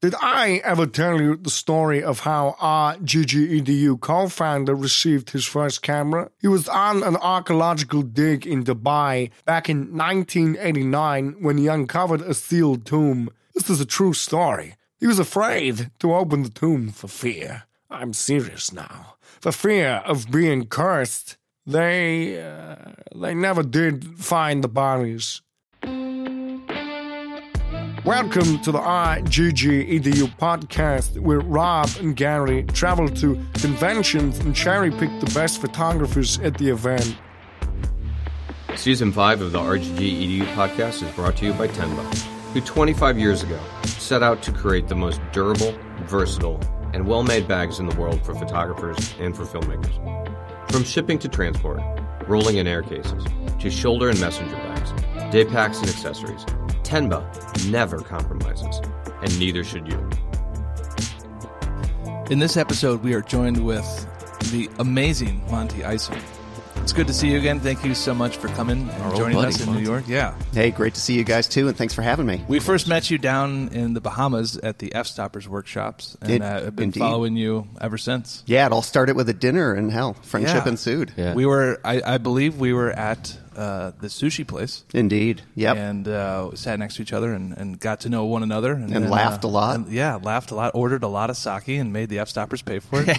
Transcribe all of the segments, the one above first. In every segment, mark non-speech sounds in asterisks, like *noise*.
Did I ever tell you the story of how our GGEDU co-founder received his first camera? He was on an archaeological dig in Dubai back in 1989 when he uncovered a sealed tomb. This is a true story. He was afraid to open the tomb for fear. I'm serious now. For fear of being cursed. They, uh, they never did find the bodies. Welcome to the RGG EDU podcast, where Rob and Gary travel to conventions and cherry pick the best photographers at the event. Season 5 of the RGG EDU podcast is brought to you by Tenba, who 25 years ago set out to create the most durable, versatile, and well made bags in the world for photographers and for filmmakers. From shipping to transport, rolling in air cases, to shoulder and messenger bags, day packs and accessories, Tenba never compromises, and neither should you. In this episode, we are joined with the amazing Monte Isom. It's good to see you again. Thank you so much for coming and Our joining buddy, us in Monte. New York. Yeah. Hey, great to see you guys too, and thanks for having me. We first met you down in the Bahamas at the Fstoppers workshops, and In- uh, have been indeed. following you ever since. Yeah, it all started with a dinner, and hell, friendship Yeah. ensued. Yeah. We were, I, I believe, we were at uh, the sushi place. Indeed. Yep. And uh, sat next to each other and, and got to know one another. And, And then, laughed uh, a lot. and- yeah, laughed a lot. Ordered a lot of sake and made the Fstoppers pay for it.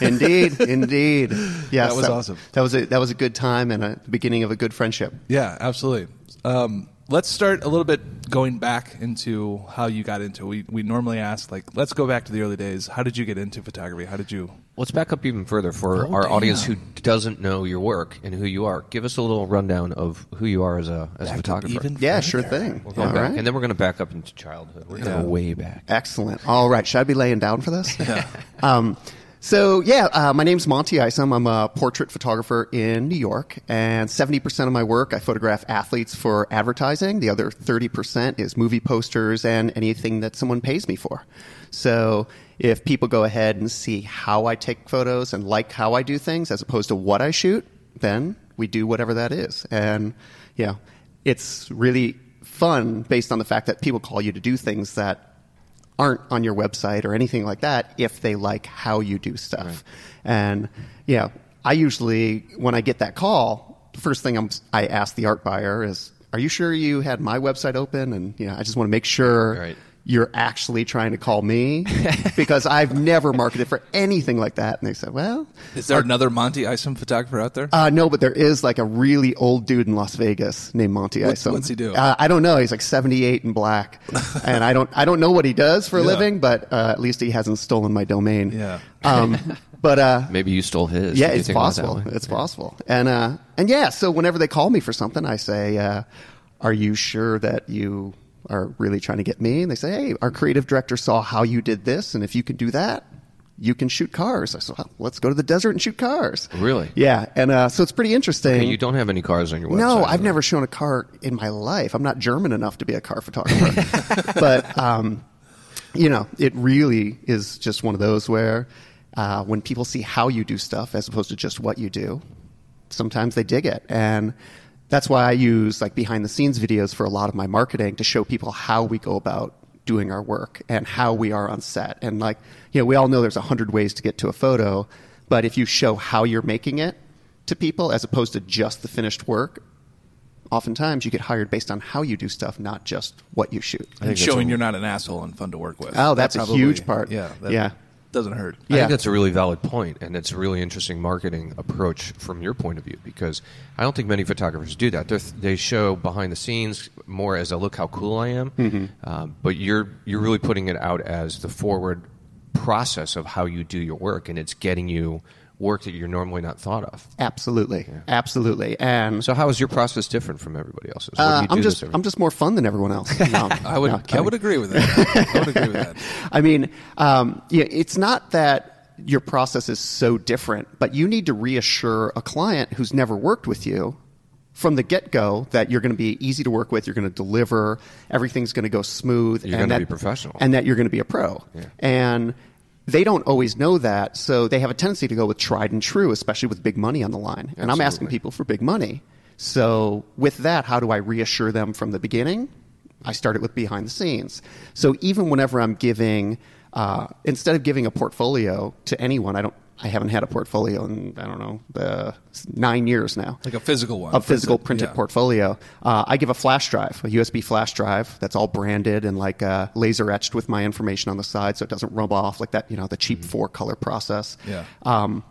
*laughs* indeed. Indeed. *laughs* Yes, That was awesome. That was a that was a good time and a, the beginning of a good friendship. Yeah, absolutely. Um, let's start a little bit going back into how you got into. it. We we normally ask like, let's go back to the early days. How did you get into photography? How did you? Let's back up even further for Oh, our audience who doesn't know your work and who you are. Give us a little rundown of who you are as a as a photographer. Even Yeah, further. sure thing. We're going All back, right. and then we're going to back up into childhood. We're going Yeah. go way back. Excellent. All right. Should I be laying down for this? *laughs* um, so, yeah, uh, my name's Monte Isom. I'm a portrait photographer in New York, and 70% of my work, I photograph athletes for advertising. The other 30% is movie posters and anything that someone pays me for. So, if people go ahead and see how I take photos and like how I do things as opposed to what I shoot, then we do whatever that is. And, yeah, it's really fun based on the fact that people call you to do things that aren't on your website or anything like that if they like how you do stuff. And yeah, I usually when I get that call, the first thing I'm, I ask the art buyer is, "Are you sure you had my website open?" And you know, I just want to make sure Right. You're actually trying to call me *laughs* because I've never marketed for anything like that. And they said, "Well." Is there another Monte Isom photographer out there? Uh, no, but there is like a really old dude in Las Vegas named Monty What's- Isom. what's he do? Uh, I don't know. He's like 78 and black, *laughs* and I don't I don't know what he does for a Yeah. living, but uh, at least he hasn't stolen my domain. Yeah. Um, *laughs* but uh, Maybe you stole his. yeah, Did it's think about it that possible. way? It's possible. And uh, and yeah, so whenever they call me for something, I say, uh, "Are you sure that you are really trying to get me?" And they say, "Hey, our creative director saw how you did this, and if you can do that." You can shoot cars. I said, well, let's go to the desert and shoot cars. Really? Yeah. And uh, so it's pretty interesting. Okay, you don't have any cars on your website. No, I've never shown a car in my life. I'm not German enough to be a car photographer. *laughs* but, um, you know, it really is just one of those where uh, when people see how you do stuff as opposed to just what you do, sometimes they dig it. And that's why I use like behind the scenes videos for a lot of my marketing to show people how we go about doing our work and how we are on set. And like, you know, we all know there's a hundred ways to get to a photo, but if you show how you're making it to people as opposed to just the finished work, oftentimes you get hired based on how you do stuff, not just what you shoot. and showing you're not an asshole and fun to work with. Oh, that's That a huge part. Yeah. that Yeah. Doesn't hurt. I Yeah. think that's a really valid point, and it's a really interesting marketing approach from your point of view because I don't think many photographers do that. They're, they show behind the scenes more as a look how cool I am, Mm-hmm. um, but you're you're really putting it out as the forward process of how you do your work, and it's getting you work that you're normally not thought of. Absolutely, absolutely. And So, how is your process different from everybody else's? Uh, I'm just I'm just more fun than everyone else. No, *laughs* I would no, I would agree with that. I would agree with that. *laughs* I mean, um, yeah, it's not that your process is so different, but you need to reassure a client who's never worked with you from the get go that you're going to be easy to work with, you're going to deliver, everything's going to go smooth, You're and gonna be professional. and that you're going to be a pro. Yeah. And they don't always know that, so they have a tendency to go with tried and true, especially with big money on the line. And I'm asking people for big money. So with that, how do I reassure them from the beginning? I start it with behind the scenes. So even whenever I'm giving, uh, instead of giving a portfolio to anyone, I don't. I haven't had a portfolio in I don't know the nine years now. Like a physical one. A physical Printed- yeah. portfolio. Uh, I give a flash drive, a USB flash drive that's all branded and like uh, laser etched with my information on the side, so it doesn't rub off like that. You know, the cheap four color process. Yeah. Um,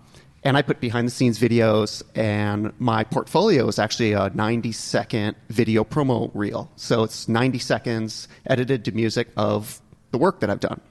and I put behind the scenes videos, and my portfolio is actually a 90 second video promo reel. So it's 90 seconds edited to music of the work that I've done.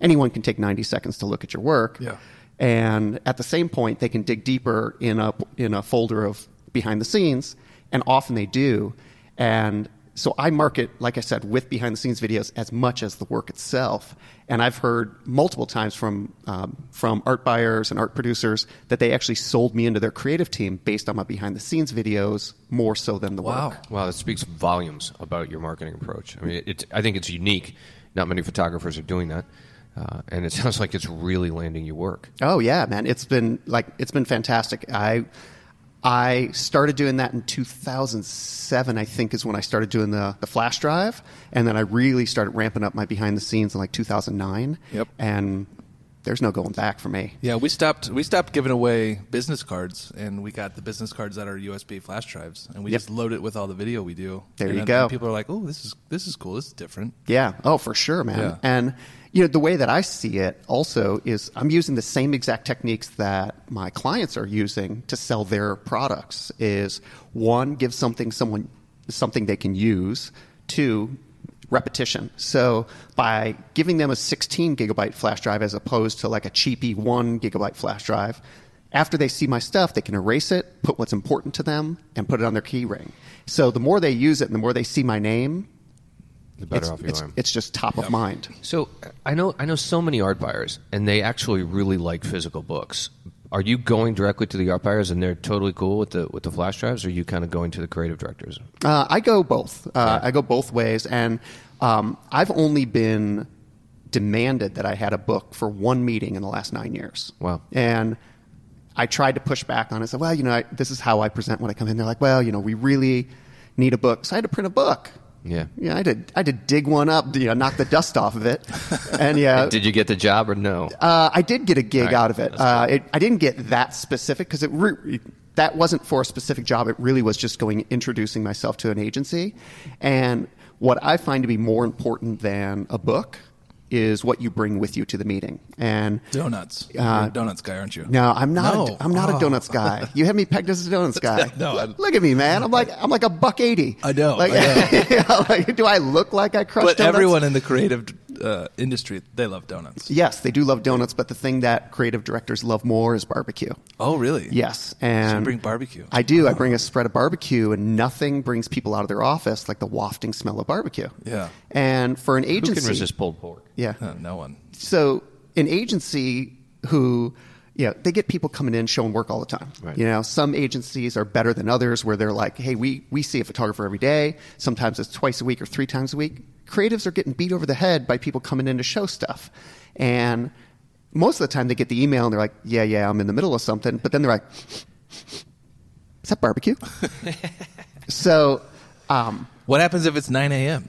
Anyone can take 90 seconds to look at your work. Yeah. And at the same point, they can dig deeper in a, in a folder of behind the scenes, and often they do. And so I market, like I said, with behind the scenes videos as much as the work itself. And I've heard multiple times from um, from art buyers and art producers that they actually sold me into their creative team based on my behind the scenes videos more so than the Wow. work. Wow, that speaks volumes about your marketing approach. I mean, it's, I think it's unique. Not many photographers are doing that. Uh, and it *laughs* sounds like it's really landing you work. Oh yeah, man! It's been like it's been fantastic. I I started doing that in 2007. I think is when I started doing the the flash drive, and then I really started ramping up my behind the scenes in like 2009. Yep. And there's no going back for me. Yeah, we stopped. We stopped giving away business cards, and we got the business cards that are USB flash drives, and we Yep. just load it with all the video we do. There And you then- go. and people are like, "Oh, this is this is cool. This is different." Yeah. Oh, for sure, man. Yeah. And you know, the way that I see it also is I'm using the same exact techniques that my clients are using to sell their products. Is one, give something someone something they can use. Two, repetition. So by giving them a 16 gigabyte flash drive as opposed to like a cheapy one gigabyte flash drive, after they see my stuff, they can erase it, put what's important to them, and put it on their key ring. So the more they use it and the more they see my name, The better it's, off you it's, are. it's just top of mind. So I know I know so many art buyers, and they actually really like physical books. Are you going directly to the art buyers, and they're totally cool with the with the flash drives, or are you kind of going to the creative directors? Uh, I go both. Uh, I go both ways, and um, I've only been demanded that I had a book for one meeting in the last nine years. Wow. And I tried to push back on it. I said, "Well, you know, I, this is how I present when I come in." They're like, "Well, you know, we really need a book," so I had to print a book. Yeah. Yeah, I had to, I had to dig one up, you know, knock the dust off of it, *laughs* and yeah, Did you get the job or no? uh, I did get a gig Right. out of it. Uh, it. I didn't get that specific because it re- that wasn't for a specific job. It really was just going introducing myself to an agency. And what I find to be more important than a book is what you bring with you to the meeting. And Donuts. Uh, You're a donuts guy, aren't you? no, I'm not. No. A, I'm not Oh. a donuts guy. *laughs* You had me pegged as a donuts guy. *laughs* No, I- look at me, man. I'm like I'm like a buck eighty. I know, Like, I *laughs* you know, like, do I look like I crushed? But donuts? everyone in the creative uh, industry, they love donuts. Yes, they do love donuts, but the thing that creative directors love more is barbecue. Oh, really? Yes, So and you bring barbecue. I do. I bring a spread of barbecue, and nothing brings people out of their office like the wafting smell of barbecue. Yeah. And for an Who agency, can resist pulled pork? yeah. Uh, no one. So an agency who, you know, they get people coming in showing work all the time. Right. You know, some agencies are better than others where they're like, hey, we we see a photographer every day. Sometimes it's twice a week or three times a week. Creatives are getting beat over the head by people coming in to show stuff, and most of the time they get the email and they're like, yeah, yeah, I'm in the middle of something, but then they're like, is that barbecue? *laughs* so. Um, What happens if it's 9 a.m.?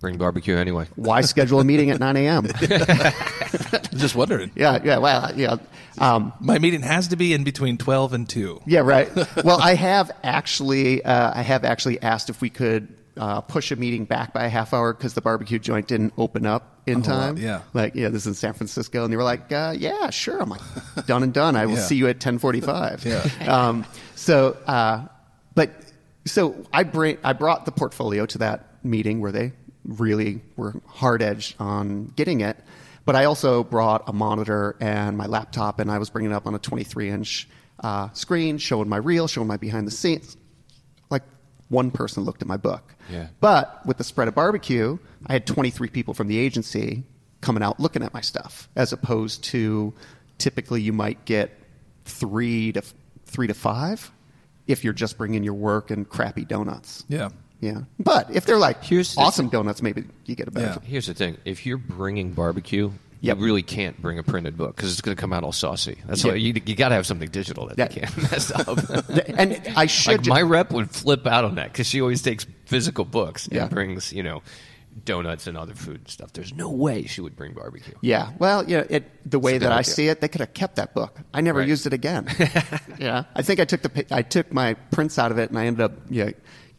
Bring barbecue anyway. why schedule a meeting at 9 a.m.? *laughs* *laughs* Just wondering. yeah, yeah, well, yeah. Um, My meeting has to be in between 12 and 2. Yeah, right. *laughs* well, I have actually, uh, I have actually asked if we could uh, push a meeting back by a half hour because the barbecue joint didn't open up in Oh, time. yeah. like yeah, this is in San Francisco, and they were like, uh, "Yeah, sure." I'm like, "Done and done. I will *laughs* Yeah. see you at 10:45." Yeah. Um, so, uh, but so I bring, I brought the portfolio to that meeting where they really were hard edged on getting it. But I also brought a monitor and my laptop, and I was bringing it up on a 23 inch uh, screen, showing my reel, showing my behind the scenes. Like one person looked at my book. Yeah. But with the spread of barbecue, I had 23 people from the agency coming out looking at my stuff, as opposed to typically you might get three to three to five if you're just bringing your work and crappy donuts. Yeah. Yeah. But if they're like Here's awesome donuts, maybe you get a benefit. Here's the thing: if you're bringing barbecue, Yep. you really can't bring a printed book because it's going to come out all saucy. That's Yeah. why you, you got to have something digital that Yeah. you can't *laughs* mess up. *laughs* And I should like my rep would flip out on that because she always takes physical books Yeah. brings you know donuts and other food and stuff. There's no way she would bring barbecue. Yeah, well, you know, it, the way that I see it, they could have kept that book. I never Right. used it again. *laughs* yeah, I think I took the I took my prints out of it, and I ended up know,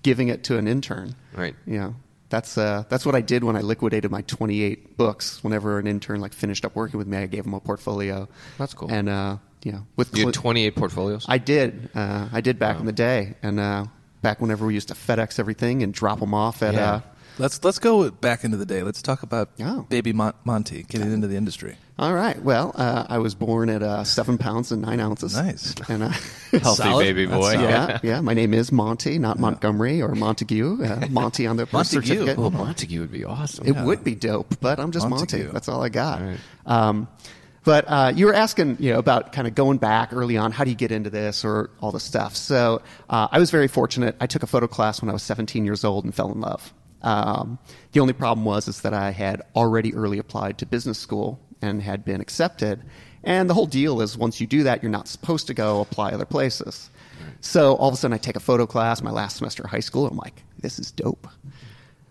giving it to an intern. Right. Know, that's uh, that's what I did when I liquidated my 28 books. Whenever an intern like finished up working with me, I gave them a portfolio. That's cool. And uh, you know, with You had 28 portfolios. I did. Uh, I did back in the day, and uh, back whenever we used to FedEx everything and drop them off at. Yeah. Let's let's go back into the day. Let's talk about Oh. baby Mon- Monte getting into the industry. all right. Well, uh, I was born at uh, seven pounds and nine ounces. Nice. And uh, *laughs* Healthy Solid. baby boy. yeah, *laughs* yeah. My name is Monte, not Montgomery or Montague. Uh, *laughs* Monte on the birth Montague. certificate. Oh, Montague would be awesome. It would be dope, but I'm just Montague. Monte. That's all I got. All right. Um, but uh, you were asking, you know, about kind of going back early on. How do you get into this or all the stuff? So uh, I was very fortunate. I took a photo class when I was 17 years old and fell in love. Um, the only problem was is that I had already early applied to business school and had been accepted. And the whole deal is once you do that, you're not supposed to go apply other places. So all of a sudden, I take a photo class my last semester of high school. And I'm like, this is dope.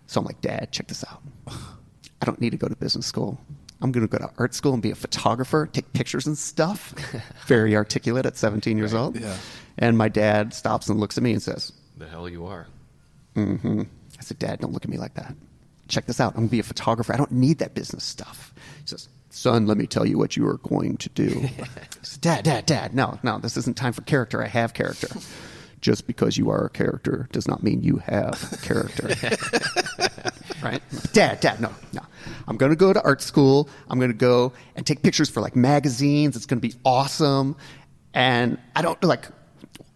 So I'm like, Dad, check this out. I don't need to go to business school. I'm going to go to art school and be a photographer, take pictures and stuff. *laughs* Very articulate at 17 years old. yeah. And my dad stops and looks at me and says, The hell you are. I said, Dad, don't look at me like that. Check this out. I'm going to be a photographer. I don't need that business stuff. He says, Son, let me tell you what you are going to do. *laughs* I said, Dad, Dad, Dad, no, no, this isn't time for character. I have character. Just because you are a character does not mean you have character. *laughs* right? Dad, Dad, no, no. I'm going to go to art school. I'm going to go and take pictures for like magazines. It's going to be awesome. And I don't like,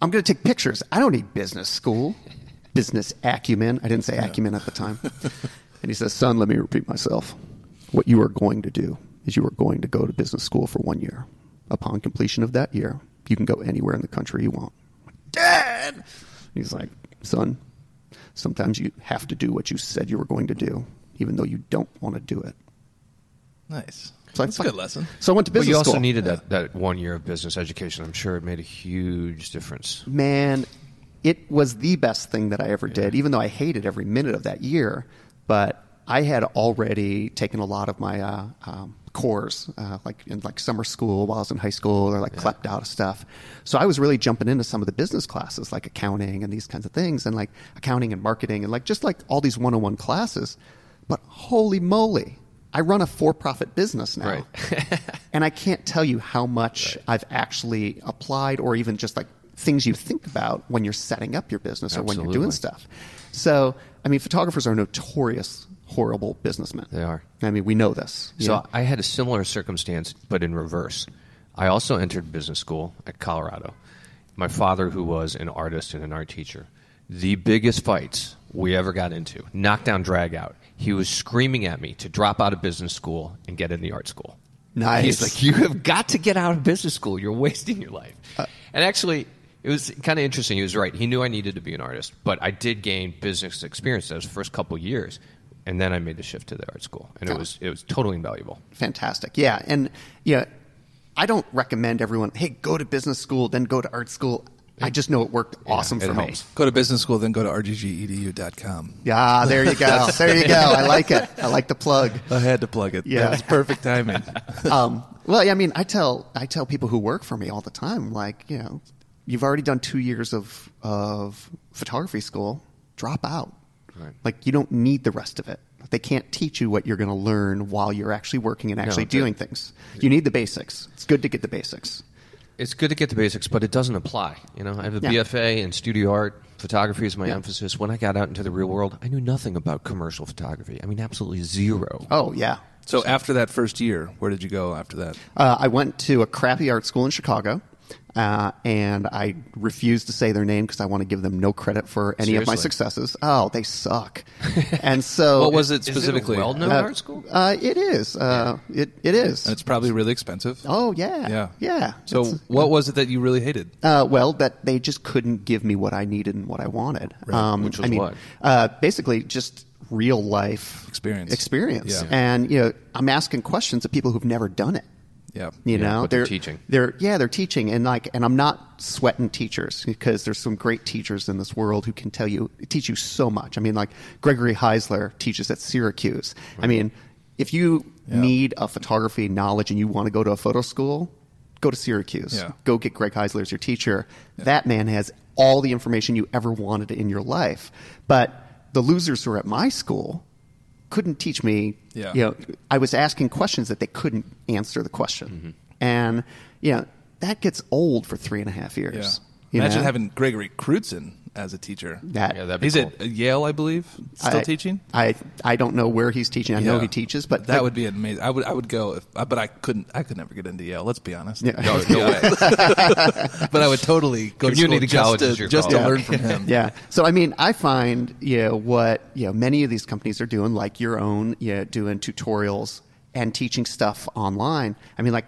I'm going to take pictures. I don't need business school, business acumen. I didn't say acumen at the time. and he says, Son, let me repeat myself. What you are going to do is you are going to go to business school for one year. Upon completion of that year, you can go anywhere in the country you want. Dad! He's like, Son, sometimes you have to do what you said you were going to do, even though you don't want to do it. Nice. So That's a good lesson. So I went to But business you also school. needed that, that one year of business education. I'm sure it made a huge difference. man, it was the best thing that I ever did, even though I hated every minute of that year. But I had already taken a lot of my uh, um, cores, uh, like in like summer school while I was in high school, or like clept out of stuff. So I was really jumping into some of the business classes, like accounting and these kinds of things, and like accounting and marketing, and like just like all these one-on-one classes. But holy moly, I run a for-profit business now. Right. *laughs* and I can't tell you how much I've actually applied or even just like things you think about when you're setting up your business or when you're doing stuff. So, I mean, photographers are notorious horrible businessmen. They are. I mean, we know this. So know? I had a similar circumstance, but in reverse. I also entered business school at Colorado. My father, who was an artist and an art teacher, the biggest fights we ever got into, knockdown, drag out. He was screaming at me to drop out of business school and get in the art school. Nice. He's like, you have got to get out of business school. You're wasting your life. Uh, and actually, it was kind of interesting. He was right. He knew I needed to be an artist, but I did gain business experience those first couple years, and then I made the shift to the art school, and it was it was totally invaluable. fantastic. Yeah, and yeah, I don't recommend everyone. Hey, go to business school, then go to art school. I just know it worked awesome it for me. Go to business school, then go to rggedu.com. Yeah, there you go. *laughs* there you go. I like it. I like the plug. I had to plug it. Yeah. it's perfect timing. *laughs* um, well, yeah, I mean, I tell I tell people who work for me all the time, like, you know, you've already done two years of of photography school, drop out. Right. Like, you don't need the rest of it. They can't teach you what you're going to learn while you're actually working and actually that's it. doing things. You need the basics. It's good to get the basics. It's good to get the basics, but it doesn't apply. You know, I have a Yeah. BFA in studio art. Photography is my Yeah. emphasis. When I got out into the real world, I knew nothing about commercial photography. I mean, absolutely zero. Oh yeah. So after that first year, where did you go after that? Uh, I went to a crappy art school in Chicago, uh, and I refuse to say their name because I want to give them no credit for any of my successes. Oh, they suck. *laughs* and so, What was it specifically? well-known Uh, art school? Uh, it is. Uh, it it is. And it's probably really expensive. oh yeah. Yeah. Yeah. So It's- what was it that you really hated? Uh, well, that they just couldn't give me what I needed and what I wanted. Um, Which was I mean, what? Uh, basically, just real life Experience. Experience, Yeah. and you know, I'm asking questions of people who've never done it. Yeah. you Yeah, know they're teaching. They're yeah, they're teaching, and like, and I'm not sweating teachers because there's some great teachers in this world who can tell you teach you so much. I mean, like Gregory Heisler teaches at Syracuse. I mean, if you Yeah. need a photography knowledge and you want to go to a photo school, go to Syracuse. Yeah. Go get Greg Heisler as your teacher. That man has all the information you ever wanted in your life. But the losers who are at my school couldn't teach me. Yeah. You know, I was asking questions that they couldn't answer the question, Mm-hmm. and you know that gets old for three and a half years. Yeah. Imagine know? having Gregory Crewdson as a teacher. that. Yeah, that'd be He's cool. at Yale, I believe, still I- teaching. I I don't know where he's teaching. I know he teaches, but that like, would be amazing. I would I would go, if, uh, but I couldn't. I could never get into Yale. Let's be honest. Yeah. No, no way. *laughs* but I would totally go to Community school just to, just to college. learn from him. *laughs* Yeah. So I mean, I find you know what you know many of these companies are doing, like your own, you know, doing tutorials and teaching stuff online. I mean, like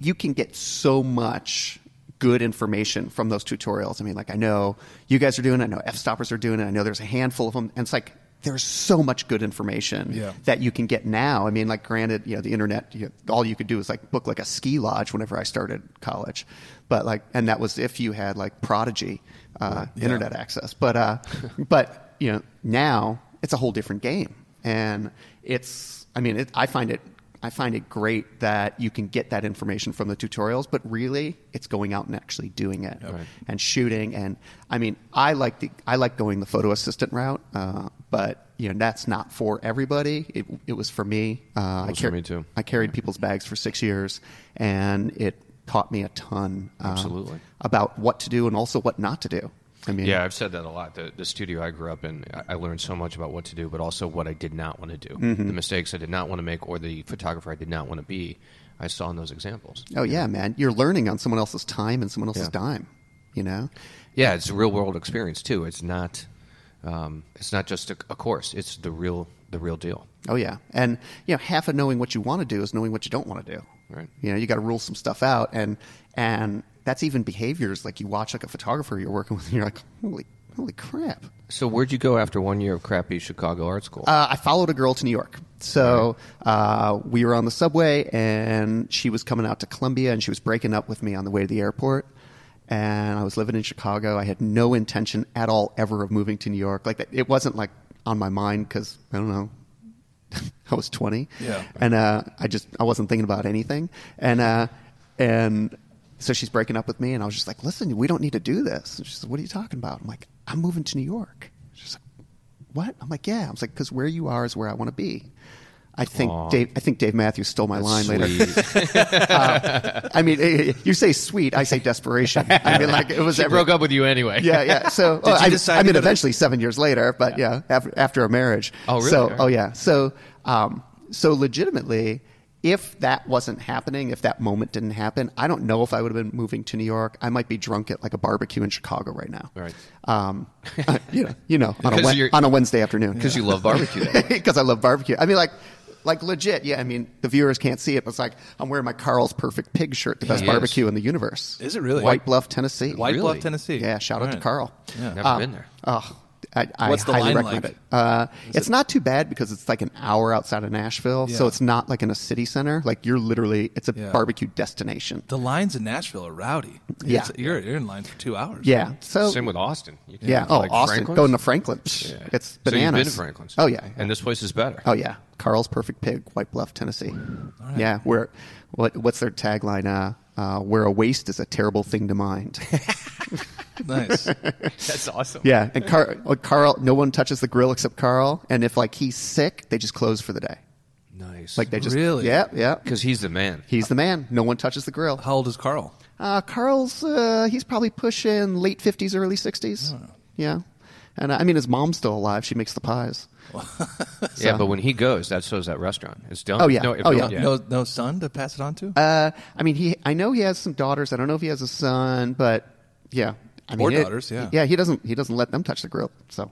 you can get so much good information from those tutorials. I mean, like I know you guys are doing it. I know Fstoppers are doing it. I know there's a handful of them, and it's like there's so much good information Yeah. that you can get now. I mean, like granted, you know, the internet, you all you could do is like book like a ski lodge whenever I started college, but like, and that was if you had like Prodigy uh, Yeah. internet access. But uh, *laughs* but you know, now it's a whole different game, and it's. I mean, it, I find it. I find it great that you can get that information from the tutorials, but really, it's going out and actually doing it Right. and shooting. And I mean, I like the I like going the photo assistant route, uh, but you know that's not for everybody. It, it was for me. Uh, I was for me too. I carried people's bags for six years, and it taught me a ton. uh, Absolutely. about what to do and also what not to do. I mean, Yeah, I've said that a lot. The, the studio I grew up in, I- learned so much about what to do, but also what I did not want to do. Mm-hmm. The mistakes I did not want to make, or the photographer I did not want to be. I saw in those examples. Oh yeah, man, you're learning on someone else's time and someone else's Yeah. dime. You know. Yeah, it's a real world experience too. It's not, um, it's not just a, a course. It's the real, the real deal. Oh yeah, and you know, half of knowing what you want to do is knowing what you don't want to do. Right. You know, you got to rule some stuff out, and and that's even behaviors. Like you watch like a photographer you're working with, and you're like, holy, holy crap. So where'd you go after one year of crappy Chicago art school? Uh, I followed a girl to New York. So uh, we were on the subway, and she was coming out to Columbia, and she was breaking up with me on the way to the airport. And I was living in Chicago. I had no intention at all ever of moving to New York. Like it wasn't like on my mind because I don't know. *laughs* I was 20, Yeah. and uh, I just I wasn't thinking about anything, and uh, and so she's breaking up with me, and I was just like, "Listen, we don't need to do this." And she said, "What are you talking about?" I'm like, "I'm moving to New York." She's like, "What?" I'm like, "Yeah." I was like, "Because where you are is where I want to be." I think Aw. Dave. I think Dave Matthews stole my line later. Sweet. *laughs* I mean, eh, you say sweet, I say desperation. I mean, like it was. she every- broke up with you anyway. yeah, yeah. *laughs* So well, I, I mean, eventually, seven years later, but yeah, after, after a marriage. Oh, really? So, right. oh yeah. So, um, so legitimately, if that wasn't happening, if that moment didn't happen, I don't know if I would have been moving to New York. I might be drunk at like a barbecue in Chicago right now. Right. Um, *laughs* you know, you know, on a, Because on a Wednesday afternoon because you love barbecue. Because *laughs* I love barbecue. I mean, like, like legit. Yeah, I mean, the viewers can't see it, but it's like I'm wearing my Carl's Perfect Pig shirt, the best He is. barbecue in the universe. Is it really? White Bluff, Tennessee. White Really? Bluff, Tennessee. Yeah, shout out All to. Carl. Yeah. Never Um, been there. Oh, I, I the highly line recommend like? it. Uh, it's not too bad because it's like an hour outside of Nashville, so it's not like in a city center. Like you're literally, it's a Yeah. barbecue destination. The lines in Nashville are rowdy. Yeah. It's- you're you're in line for two hours. Yeah. So Same with Austin. You can yeah. Oh, like, Austin, Franklin's. going to Franklin. Yeah. It's So you've bananas. been to Franklin's. Oh yeah. And this place is better. Oh yeah, Carl's Perfect Pig, White Bluff, Tennessee. Yeah, where what what's their tagline? Uh, uh, where a waste is a terrible thing to mind. *laughs* *laughs* *laughs* Nice. That's awesome. yeah, and Car- uh, Carl, no one touches the grill except Carl, and if like he's sick, they just close for the day. Nice. Like they just Really? yeah yeah. because he's the man. He's the man. No one touches the grill. How old is Carl? Uh, Carl's uh, he's probably pushing late fifties, early sixties. Oh. Yeah, and uh, I mean his mom's still alive. She makes the pies. *laughs* Yeah, but when he goes, that so's that restaurant. It's done. Oh, yeah. No, Oh, no- yeah. No, no son to pass it on to. Uh, I mean he. I know he has some daughters. I don't know if he has a son, but yeah, I Or mean, it- daughters, yeah. yeah. He doesn't he doesn't let them touch the grill. So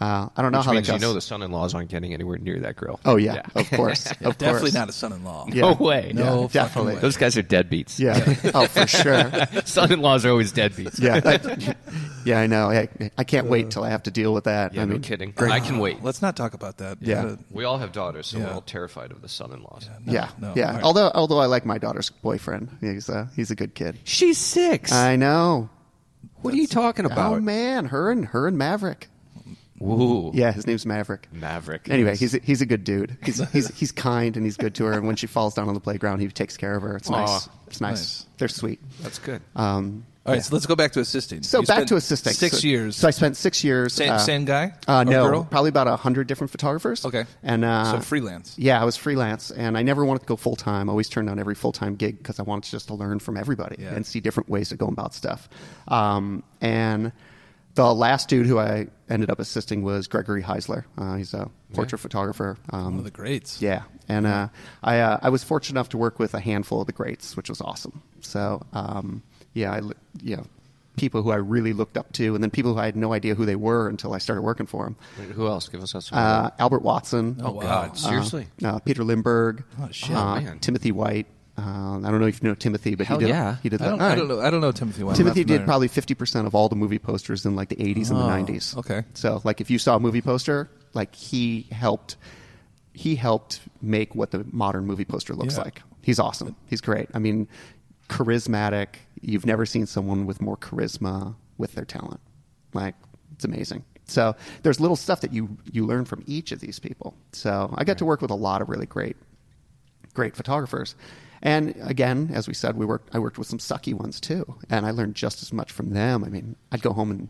uh, I don't know Which how means that you know the son-in-laws aren't getting anywhere near that grill. oh yeah, of course, *laughs* of Definitely course. not a son-in-law. Yeah. No way. No, Yeah, definitely. way. Those guys are deadbeats. Yeah. *laughs* oh, for sure. *laughs* son-in-laws are always deadbeats. Yeah. I, yeah, I know. I, I can't wait till I have to deal with that. Yeah, I no mean, kidding. I can wait. Let's not talk about that. Yeah. Uh, We all have daughters, so Yeah. we're all terrified of the son-in-laws. no, yeah, no. yeah. All right. Although, although I like my daughter's boyfriend. He's uh, he's a good kid. She's six. I know. What are you talking about? Oh man, her and her and Maverick. Ooh. Yeah, his name's Maverick. Maverick. Anyway, he's a, he's a good dude. He's, *laughs* he's he's kind and he's good to her. And when she falls down on the playground, he takes care of her. It's nice. It's nice. Nice. They're sweet. That's good. Um, All right, so let's go back to assisting. so You back to assisting. Six So- years. So I spent six years. same, uh, same guy? Uh, no, girl? probably about a hundred different photographers. Okay. and uh, So freelance. Yeah, I was freelance, and I never wanted to go full time. I always turned down every full time gig because I wanted just to learn from everybody Yeah. and see different ways of going about stuff. Um, and the last dude who I ended up assisting was Gregory Heisler. Uh, he's a portrait photographer. Um, One of the greats. yeah, and uh, I uh, I was fortunate enough to work with a handful of the greats, which was awesome. So um, yeah, I li- you know people who I really looked up to, and then people who I had no idea who they were until I started working for them. Wait, Who else? Give us a Uh, Albert Watson. Oh, wow. God, seriously? Uh, Peter Lindbergh. Oh, shit. uh, Oh, man. Timothy White. Uh, I don't know if you know Timothy, but Hell he did. yeah. He did I that. don't, All I don't know. I don't know Timothy. Well. Timothy did probably fifty percent of all the movie posters in like the eighties and the Oh, nineties. okay. So like if you saw a movie poster, like he helped he helped make what the modern movie poster looks Yeah. like. He's awesome. He's great. I mean, charismatic. You've never seen someone with more charisma with their talent. Like it's amazing. So there's little stuff that you you learn from each of these people. So I got to work with a lot of really great great photographers. And again, as we said, we worked. I worked with some sucky ones too, and I learned just as much from them. I mean, I'd go home and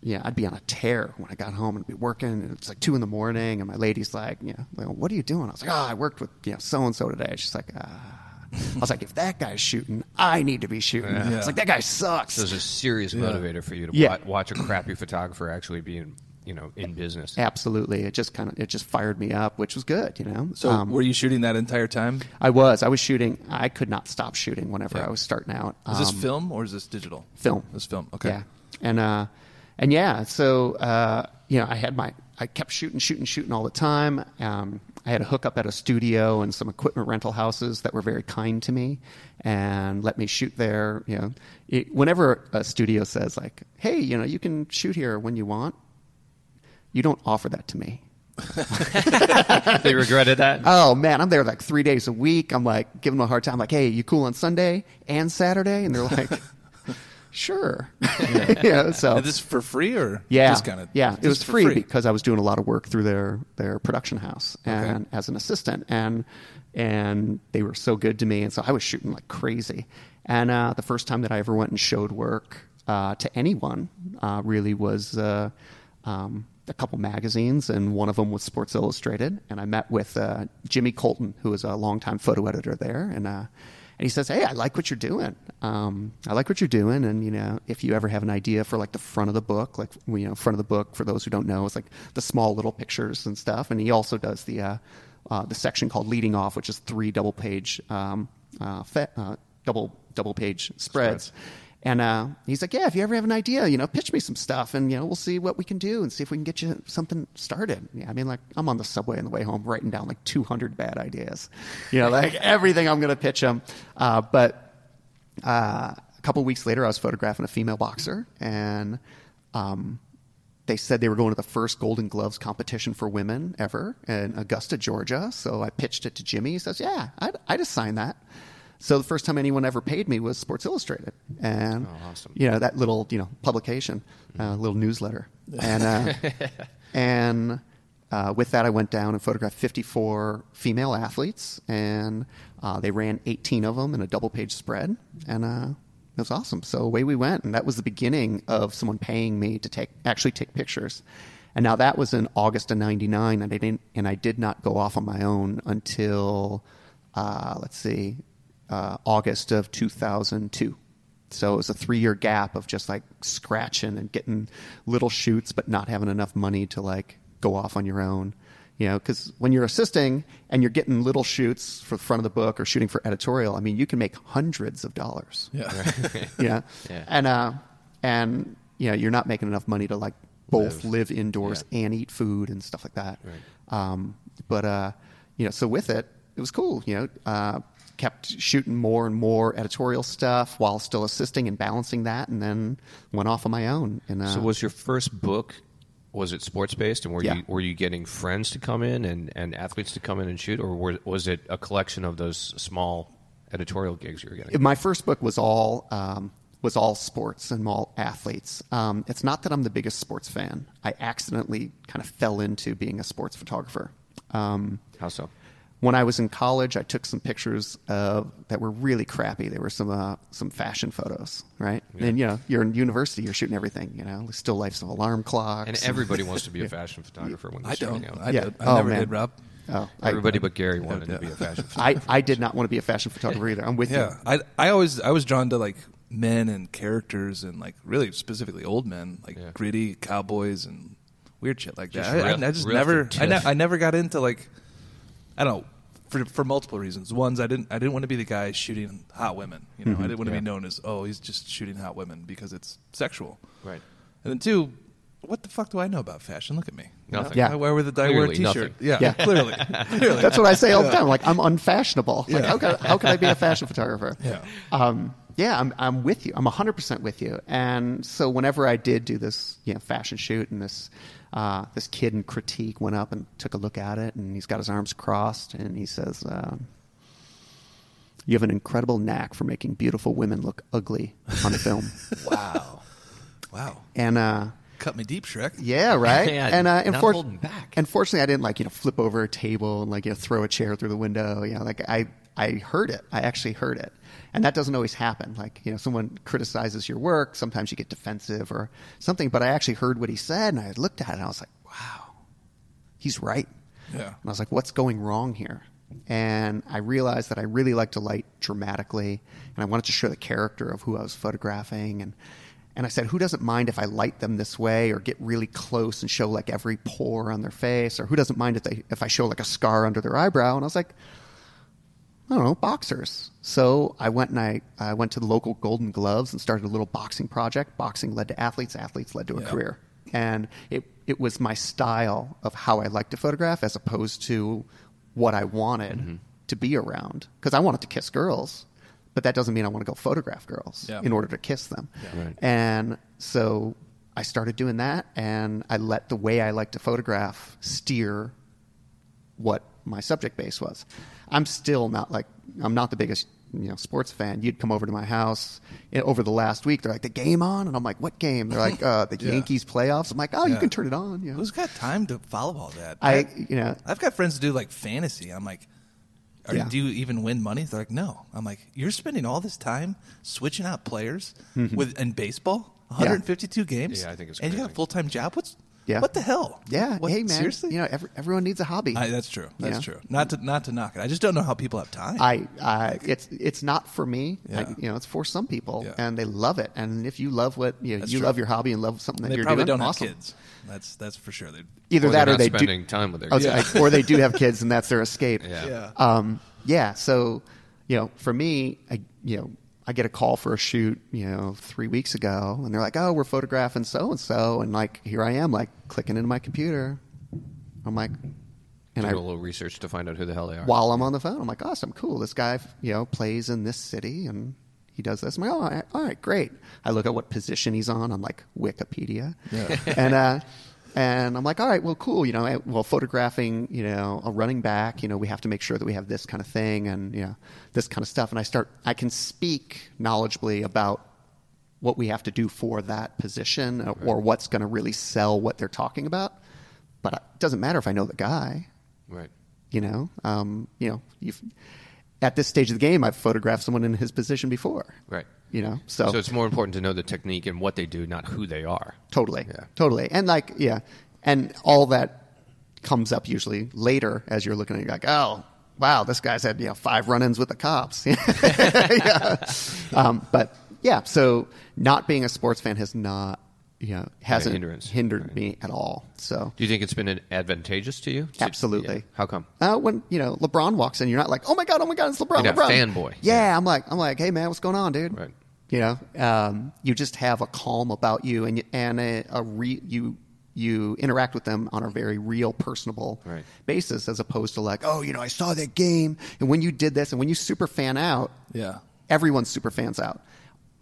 yeah, I'd be on a tear when I got home and be working. And it's like two in the morning, and my lady's like, "Yeah, well, what are you doing?" I was like, "Oh, I worked with you know so and so today." She's like, "Ah." I was like, "If that guy's shooting, I need to be shooting." Yeah. It's like that guy sucks. So there's a serious motivator for you to Yeah. watch a crappy photographer actually be in, you know, in business. Absolutely, it just kind of it just fired me up, which was good, you know. So Um, were you shooting that entire time? I was I was shooting. I could not stop shooting whenever Yeah. I was starting out. Is this Um, film or is this digital? film. This film. Okay. Yeah, and uh, and yeah, so uh, you know, I had my I kept shooting, shooting, shooting all the time. Um, I had a hookup at a studio and some equipment rental houses that were very kind to me and let me shoot there. You know, it, whenever a studio says like, "Hey, you know, you can shoot here when you want," you don't offer that to me. *laughs* they regretted that. Oh man, I'm there like three days a week. I'm like giving them a hard time. Like, hey, you cool on Sunday and Saturday? And they're like, sure. you *laughs* know, so And this for free or yeah, discounted? yeah, it was for free, because I was doing a lot of work through their their production house and Okay. as an assistant, and and they were so good to me, and so I was shooting like crazy. And uh, the first time that I ever went and showed work uh, to anyone uh, really was uh, um, a couple magazines, and one of them was Sports Illustrated, and I met with uh, Jimmy Colton, who was a longtime photo editor there, and. And he says, "Hey, I like what you're doing. Um, I like what you're doing, and you know, if you ever have an idea for like the front of the book, like you know, front of the book for those who don't know, it's like the small little pictures and stuff. And he also does the uh, uh, the section called leading off, which is three double page um, uh, fe- uh, double double page spreads. And uh, he's like, "Yeah, if you ever have an idea, you know, pitch me some stuff, and you know, we'll see what we can do, and see if we can get you something started." Yeah, I mean, like, I'm on the subway on the way home, writing down like 200 bad ideas, you know, like *laughs* everything I'm going to pitch him. Uh, but uh, a couple weeks later, I was photographing a female boxer, and um, they said they were going to the first Golden Gloves competition for women ever in Augusta, Georgia. So I pitched it to Jimmy. He says, "Yeah, I'd, I'd assign that." So the first time anyone ever paid me was Sports Illustrated, and Oh, awesome. you know that little you know publication, uh, little newsletter, *laughs* and uh, *laughs* and uh, with that I went down and photographed 54 female athletes, and uh, they ran 18 of them in a double page spread, and uh, it was awesome. So away we went, and that was the beginning of someone paying me to take actually take pictures. And now that was in August of '99, and I didn't, and I did not go off on my own until uh, let's see, uh, August of 2002. So it was a three year gap of just like scratching and getting little shoots, but not having enough money to like go off on your own. You know, because when you're assisting and you're getting little shoots for the front of the book or shooting for editorial, I mean, you can make hundreds of dollars. Yeah. *laughs* Yeah. Yeah. And uh, and you know you're not making enough money to like both live, indoors and eat food and stuff like that. Um, but uh, you know, so with it, it was cool. You know, uh, kept shooting more and more editorial stuff while still assisting and balancing that, and then went off on my own. And uh, So was your first book was it sports based and were Yeah. you were you getting friends to come in and, and athletes to come in and shoot or were, was it a collection of those small editorial gigs you were getting? my first book was all um, was all sports and all athletes. Um, it's not that I'm the biggest sports fan. I accidentally kind of fell into being a sports photographer. Um, How so? When I was in college, I took some pictures of, that were really crappy. They were some uh, some fashion photos, right? And you know, you're in university, you're shooting everything. You know, still lifes of alarm clocks. And everybody wants to be a *laughs* fashion photographer when they're I starting don't. out. I Yeah. did. I Oh, never man. did, Rob. Oh, I- Everybody but Gary wanted yeah. to be a fashion photographer. I, I did not want to be a fashion photographer either. I'm with Yeah, you. I I always I was drawn to like men and characters and like really specifically old men, like Yeah. gritty cowboys and weird shit like that. Just I, I- I just never I, ne- I never got into like I don't know for for multiple reasons. One's I didn't I didn't want to be the guy shooting hot women. You know, I didn't want to be known as oh he's just shooting hot women because it's sexual. Right. And then two. What the fuck do I know about fashion? Look at me. Nothing. Yeah. I wear with a I wear a Clearly t-shirt. nothing. Yeah, Yeah. *laughs* clearly. *laughs* clearly. That's what I say all the time. Like I'm unfashionable. Like how can how can I be a fashion photographer? Yeah. Um, yeah, I'm I'm with you. I'm 100 percent with you. And so whenever I did do this, you know, fashion shoot, and this uh, this kid in critique went up and took a look at it, and he's got his arms crossed, and he says, um, "You have an incredible knack for making beautiful women look ugly on a *laughs* film." Wow. Wow. and uh, Cut me deep, Shrek. yeah, right. *laughs* Yeah, and uh, not holding back. Unfortunately, I didn't like you know flip over a table and like you know throw a chair through the window. You know, like I I heard it. I actually heard it, and that doesn't always happen. Like you know, someone criticizes your work. Sometimes you get defensive or something. But I actually heard what he said, and I looked at it, and I was like, wow, he's right. Yeah. And I was like, what's going wrong here? And I realized that I really like to light dramatically, and I wanted to show the character of who I was photographing. And, and I said, who doesn't mind if I light them this way or get really close and show like every pore on their face? Or who doesn't mind if, they, if I show like a scar under their eyebrow? And I was like, I don't know, boxers. So I went and I, I went to the local Golden Gloves and started a little boxing project. Boxing led to athletes, athletes led to a Yeah. career. And it, it was my style of how I like to photograph as opposed to what I wanted mm-hmm. to be around. Because I wanted to kiss girls, but that doesn't mean I want to go photograph girls Yeah. in order to kiss them. Right. And so I started doing that, and I let the way I like to photograph steer what my subject base was. I'm still not like I'm not the biggest you know sports fan. You'd come over to my house eh, over the last week. They're like the game on, and I'm like, what game? They're like *laughs* uh, the Yeah. Yankees playoffs. I'm like, oh, you can turn it on. You know? Who's got time to follow all that? I you know I've got friends who do like fantasy. I'm like, Are, Yeah. do you even win money? They're like, no. I'm like, you're spending all this time switching out players with in baseball, 152 games. Yeah, I think it's and you got a full time job. What's Yeah. What the hell? yeah. What, hey man, seriously? you know every, everyone needs a hobby. I, that's true. That's Yeah. true. Not to not to knock it. I just don't know how people have time. I, I, it's it's not for me. I, you know, it's for some people, Yeah. and they love it. And if you love what you know, That's you true. love your hobby and love something that they you're probably doing, don't awesome. have kids. That's that's for sure. They Either Or that they're or they spending do, time with their I was- kids. I- or they do have *laughs* kids, and that's their escape. Yeah. Yeah. Um, yeah. So, you know, for me, I, you know, I get a call for a shoot, you know, three weeks ago, and they're like, "Oh, we're photographing so and so," and like, here I am, like clicking into my computer. I'm like, and I Do a little research to find out who the hell they are. while I'm on the phone, I'm like, awesome, cool. This guy, you know, plays in this city and he does this. I'm like, oh, all right, all right, great. I look at what position he's on on like Wikipedia. Yeah. and, uh, and I'm like, all right, well, cool. You know, I- well, photographing, you know, a running back, you know, we have to make sure that we have this kind of thing and, you know, this kind of stuff. And I start, I can speak knowledgeably about what we have to do for that position or, or what's going to really sell what they're talking about. But it doesn't matter if I know the guy Right. you know um, you know you've, at this stage of the game i've photographed someone in his position before Right. You know so, So it's more important to know the technique and what they do, not who they are. totally Yeah. totally and like yeah and all that comes up usually later as you're looking at it you're like oh wow this guy's had you know five run-ins with the cops *laughs* yeah. *laughs* um, but yeah so not being a sports fan has not you know hasn't hindrance. hindered Right. me at all so Do you think it's been advantageous to you? Absolutely. Yeah. How come? Uh, when you know LeBron walks in, you're not like, "Oh my god, oh my god, it's LeBron, You're LeBron." fanboy. Yeah, Yeah. I'm like, I'm like, "Hey man, what's going on, dude?" Right. You know, um, you just have a calm about you, and you- and a, a re, you you interact with them on a very real, personable Right. basis, as opposed to like, oh, you know, I saw that game, and when you did this, and when you super fan out, Yeah. everyone's super fans out.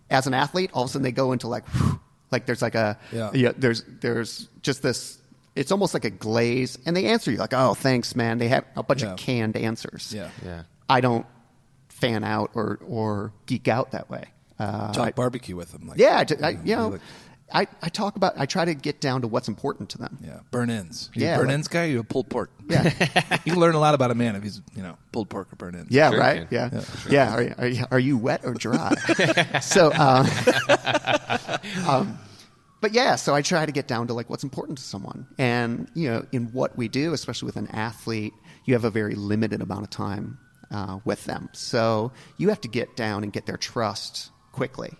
As an athlete, all of a sudden they go into like, whew, like there's like a Yeah. there's there's just this. It's almost like a glaze, and they answer you like, "Oh, thanks, man." They have a bunch Yeah. of canned answers. Yeah. Yeah. I don't fan out or or geek out that way. Uh, Talk I- barbecue with them. Like, yeah, I, ju- I- you know, I, I talk about. I try to get down to what's important to them. yeah. Burnt ends. You Yeah, a burn like- ins guy. You a pulled pork. *laughs* Yeah. *laughs* you can learn a lot about a man if he's you know pulled pork or burnt ends. Yeah, Sure right. can. Yeah, yeah. Are, you- are, you, are you wet or dry? *laughs* so, um, *laughs* um, but yeah. So I try to get down to like what's important to someone, and you know, in what we do, especially with an athlete, you have a very limited amount of time uh, with them. So you have to get down and get their trust quickly.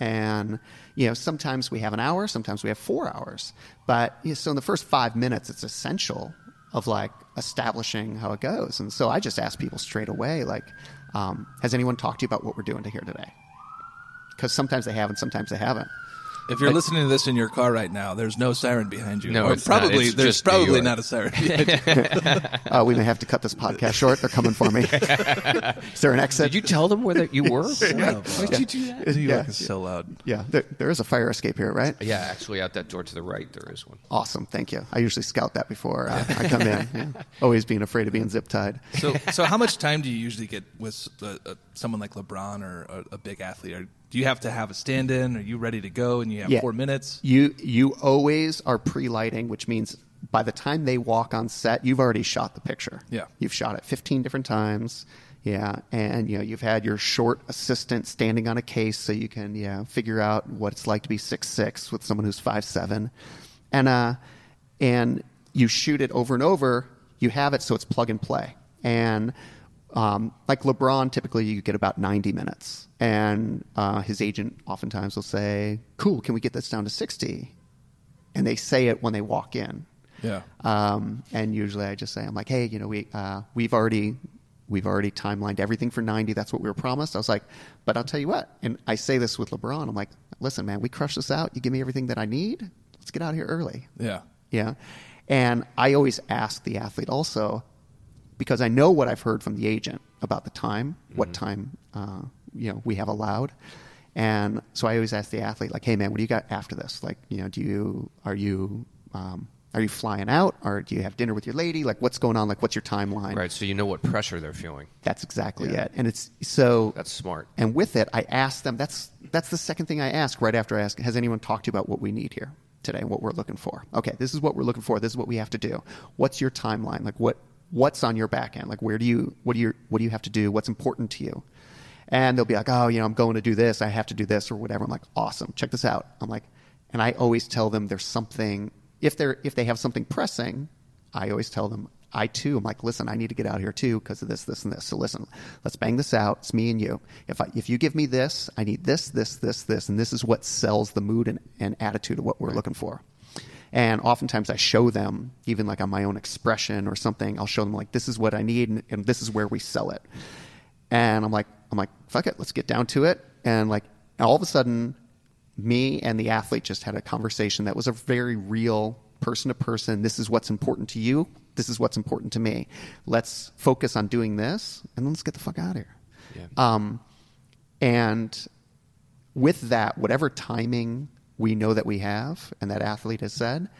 And you know, sometimes we have an hour, sometimes we have four hours. But you know, so in the first five minutes, it's essential of like establishing how it goes. And so I just ask people straight away, like, um, has anyone talked to you about what we're doing to here today? Because sometimes they have, and sometimes they haven't. If you're listening to this in your car right now, there's no siren behind you. No, or it's not. probably It's there's just probably not a siren. *laughs* behind you. *laughs* Uh, we may have to cut this podcast short. They're coming for me. *laughs* is there an exit? Did you tell them where that you were? Why did you do that? New York Yeah. is so loud. yeah, there, there is a fire escape here, right? Yeah, actually, out that door to the right, there is one. Awesome, thank you. I usually scout that before uh, I come in. Yeah. Always being afraid of being zip tied. So, so how much time do you usually get with uh, uh, someone like LeBron or a, a big athlete? Or do you have to have a stand-in? Are you ready to go and you have Yeah. four minutes? You you always are pre-lighting, which means by the time they walk on set, you've already shot the picture. Yeah. you've shot it 15 different times. Yeah, and you know you've had your short assistant standing on a case so you can yeah figure out what it's like to be six six with someone who's five seven, and uh, and you shoot it over and over. You have it so it's plug and play, and um, like LeBron, typically you get about 90 minutes. And uh, his agent oftentimes will say, Cool, can we get this down to 60? And they say it when they walk in. Yeah. Um, and usually I just say, I'm like, hey, you know, we, uh, we've already. We've already timelined everything for 90. That's what we were promised. I was like, but I'll tell you what. And I say this with LeBron. I'm like, listen, man, we crush this out. You give me everything that I need. Let's get out of here early. Yeah. Yeah. And I always ask the athlete also, because I know what I've heard from the agent about the time, what time uh, you know we have allowed, and so I always ask the athlete like, "Hey man, what do you got after this? Like, you know, do you are you um, are you flying out, or do you have dinner with your lady? Like, what's going on? Like, what's your timeline? Right, so you know what pressure they're feeling. That's exactly it. And it's so That's smart. and with it, I ask them. That's that's the second thing I ask right after I ask. Has anyone talked to you about what we need here today? What we're looking for? Okay, this is what we're looking for. This is what we have to do. What's your timeline? Like what what's on your back end? Like where do you what do you what do you have to do? What's important to you? And they'll be like, oh, you know, I'm going to do this. I have to do this or whatever. I'm like, awesome. Check this out. I'm like, and I always tell them there's something if they're if they have something pressing. I always tell them I too am like, listen, I need to get out here too because of this, this, and this. So listen, let's bang this out. It's me and you. If I, if you give me this, I need this, this, this, this, and this is what sells the mood and, and attitude of what we're looking for. And oftentimes I show them, even like on my own expression or something, I'll show them like this is what I need and, and this is where we sell it. And I'm like, I'm like, fuck it, let's get down to it. And like, all of a sudden, me and the athlete just had a conversation that was a very real person to person. This is what's important to you. This is what's important to me. Let's focus on doing this, and let's get the fuck out of here. Yeah. Um, and with that, whatever timing we know that we have, and that athlete has said,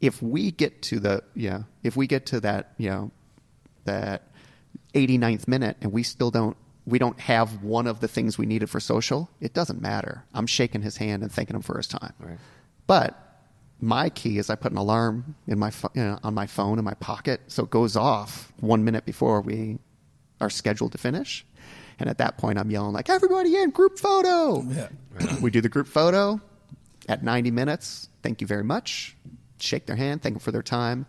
if we get to the yeah, if we get to that you know that 89th minute and we still don't we don't have one of the things we needed for social, it doesn't matter. I'm shaking his hand and thanking him for his time. Right. But my key is I put an alarm in my you uh, know, on my phone in my pocket, so it goes off one minute before we are scheduled to finish. And at that point, I'm yelling like, "Everybody in group photo!" Yeah. we do the group photo at 90 minutes. Thank you very much. Shake their hand, thank them for their time.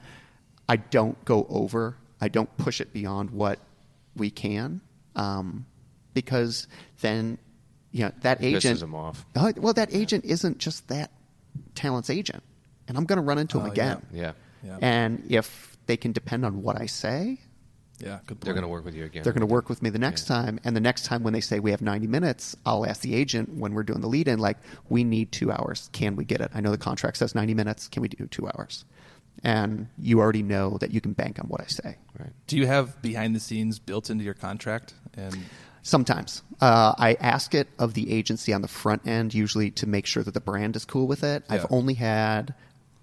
I don't go over. I don't push it beyond what we can, um, because then, you know, that agent Pisses 'em off. Uh, well, that agent isn't just that talent's agent, and I'm going to run into him Oh, again. Yeah. Yeah. And if they can depend on what I say, Yeah, good. Point. They're going to work with you again. They're going to work with me the next time, and the next time when they say we have 90 minutes, I'll ask the agent when we're doing the lead in, like, we need two hours. Can we get it? I know the contract says 90 minutes. Can we do two hours? And you already know that you can bank on what I say. Right. Do you have behind the scenes built into your contract? And Sometimes uh, I ask it of the agency on the front end, usually to make sure that the brand is cool with it. I've only had,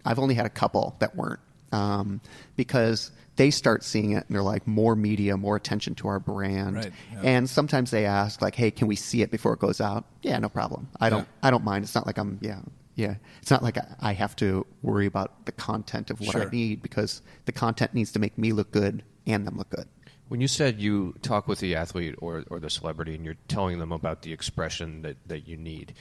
I've only had a couple that weren't, um, because they start seeing it and they're like, more media, more attention to our brand, Right, yeah. and sometimes they ask like, hey, can we see it before it goes out? Yeah, no problem. I don't, Yeah. I don't mind. It's not like I'm, yeah. Yeah, it's not like I- I have to worry about the content of what I need because the content needs to make me look good and them look good. When you said you talk with the athlete or, or the celebrity and you're telling them about the expression that, that you need,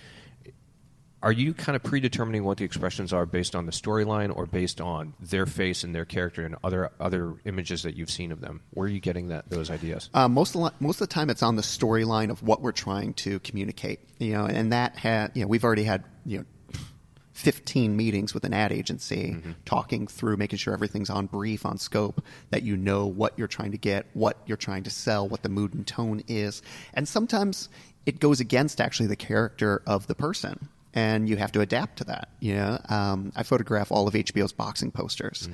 are you kind of predetermining what the expressions are based on the storyline or based on their face and their character and other other images that you've seen of them? Where are you getting that those ideas? Uh, most of the, most of the time, it's on the storyline of what we're trying to communicate. You know, and that had you know we've already had you know. 15 meetings with an ad agency talking through making sure everything's on brief on scope that you know what you're trying to get what you're trying to sell what the mood and tone is and sometimes it goes against actually the character of the person and you have to adapt to that you know um, i photograph all of hbo's boxing posters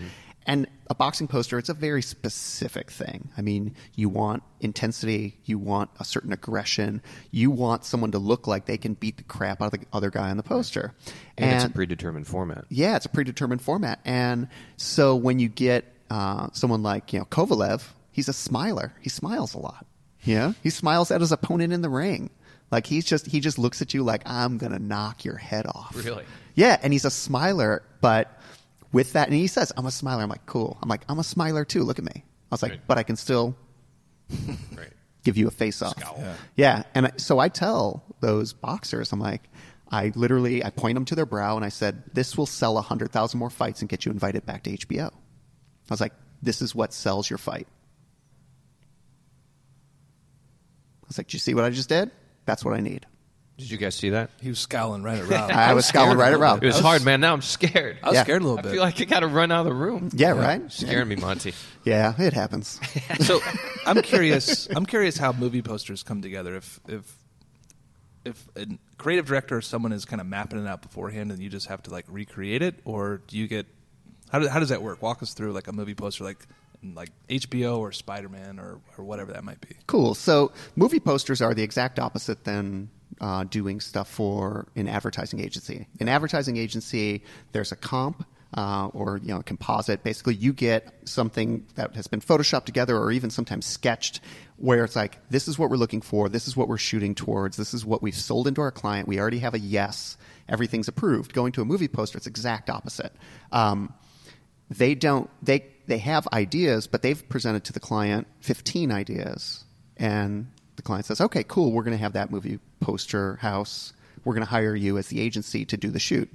and a boxing poster, it's a very specific thing. I mean, you want intensity, you want a certain aggression, you want someone to look like they can beat the crap out of the other guy on the poster. And, it's a predetermined format. yeah, it's a predetermined format. And so when you get uh, someone like you know Kovalev, he's a smiler. He smiles a lot. Yeah, he smiles at his opponent in the ring. Like he's just he just looks at you like I'm gonna knock your head off. Really? Yeah, and he's a smiler, but with that, and he says, "I'm a smiler." I'm like, "Cool." I'm like, "I'm a smiler too. Look at me." I was like, Right. "But I can still *laughs* Right. give you a face off. Yeah. Yeah. And I, so I tell those boxers, I'm like, I literally, I point them to their brow and I said, this will sell 100,000 more fights and get you invited back to HBO. I was like, this is what sells your fight. I was like, do you see what I just did? That's what I need. Did you guys see that? he was scowling right at Rob. *laughs* I was scowling right at Rob. It was hard, man. Now I'm scared. I was Yeah. scared a little I bit. feel like I got to run out of the room. Yeah, right? Scaring me, Monte. *laughs* Yeah, it happens. *laughs* so I'm curious. I'm curious how movie posters come together. If if if a creative director or someone is kind of mapping it out beforehand, and you just have to like recreate it, or do you get how do, how does that work? Walk us through like a movie poster, like like HBO or Spider Man or or whatever that might be. Cool. So movie posters are the exact opposite than uh, doing stuff for an advertising agency. An advertising agency, there's a comp. Uh, or you know, a composite. Basically, you get something that has been photoshopped together, or even sometimes sketched, where it's like, this is what we're looking for, this is what we're shooting towards, this is what we've sold into our client. We already have a yes, everything's approved. Going to a movie poster, it's exact opposite. Um, they don't they they have ideas but they've presented to the client 15 ideas. And the client says okay cool we're going to have that movie poster house. We're going to hire you as the agency to do the shoot.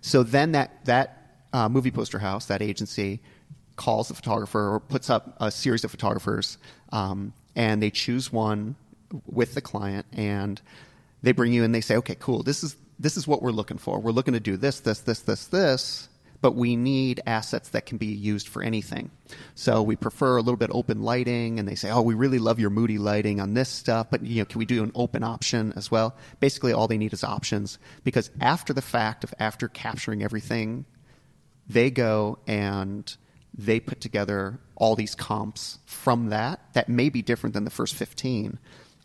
So then that that uh, movie poster house that agency calls the photographer or puts up a series of photographers um, and they choose one with the client and they bring you in they say okay cool this is this is what we're looking for. We're looking to do this this this this this but we need assets that can be used for anything. So we prefer a little bit open lighting, and they say, "Oh, we really love your moody lighting on this stuff, but you know, can we do an open option as well?" Basically, all they need is options because after the fact of after capturing everything, they go and they put together all these comps from that that may be different than the first 15.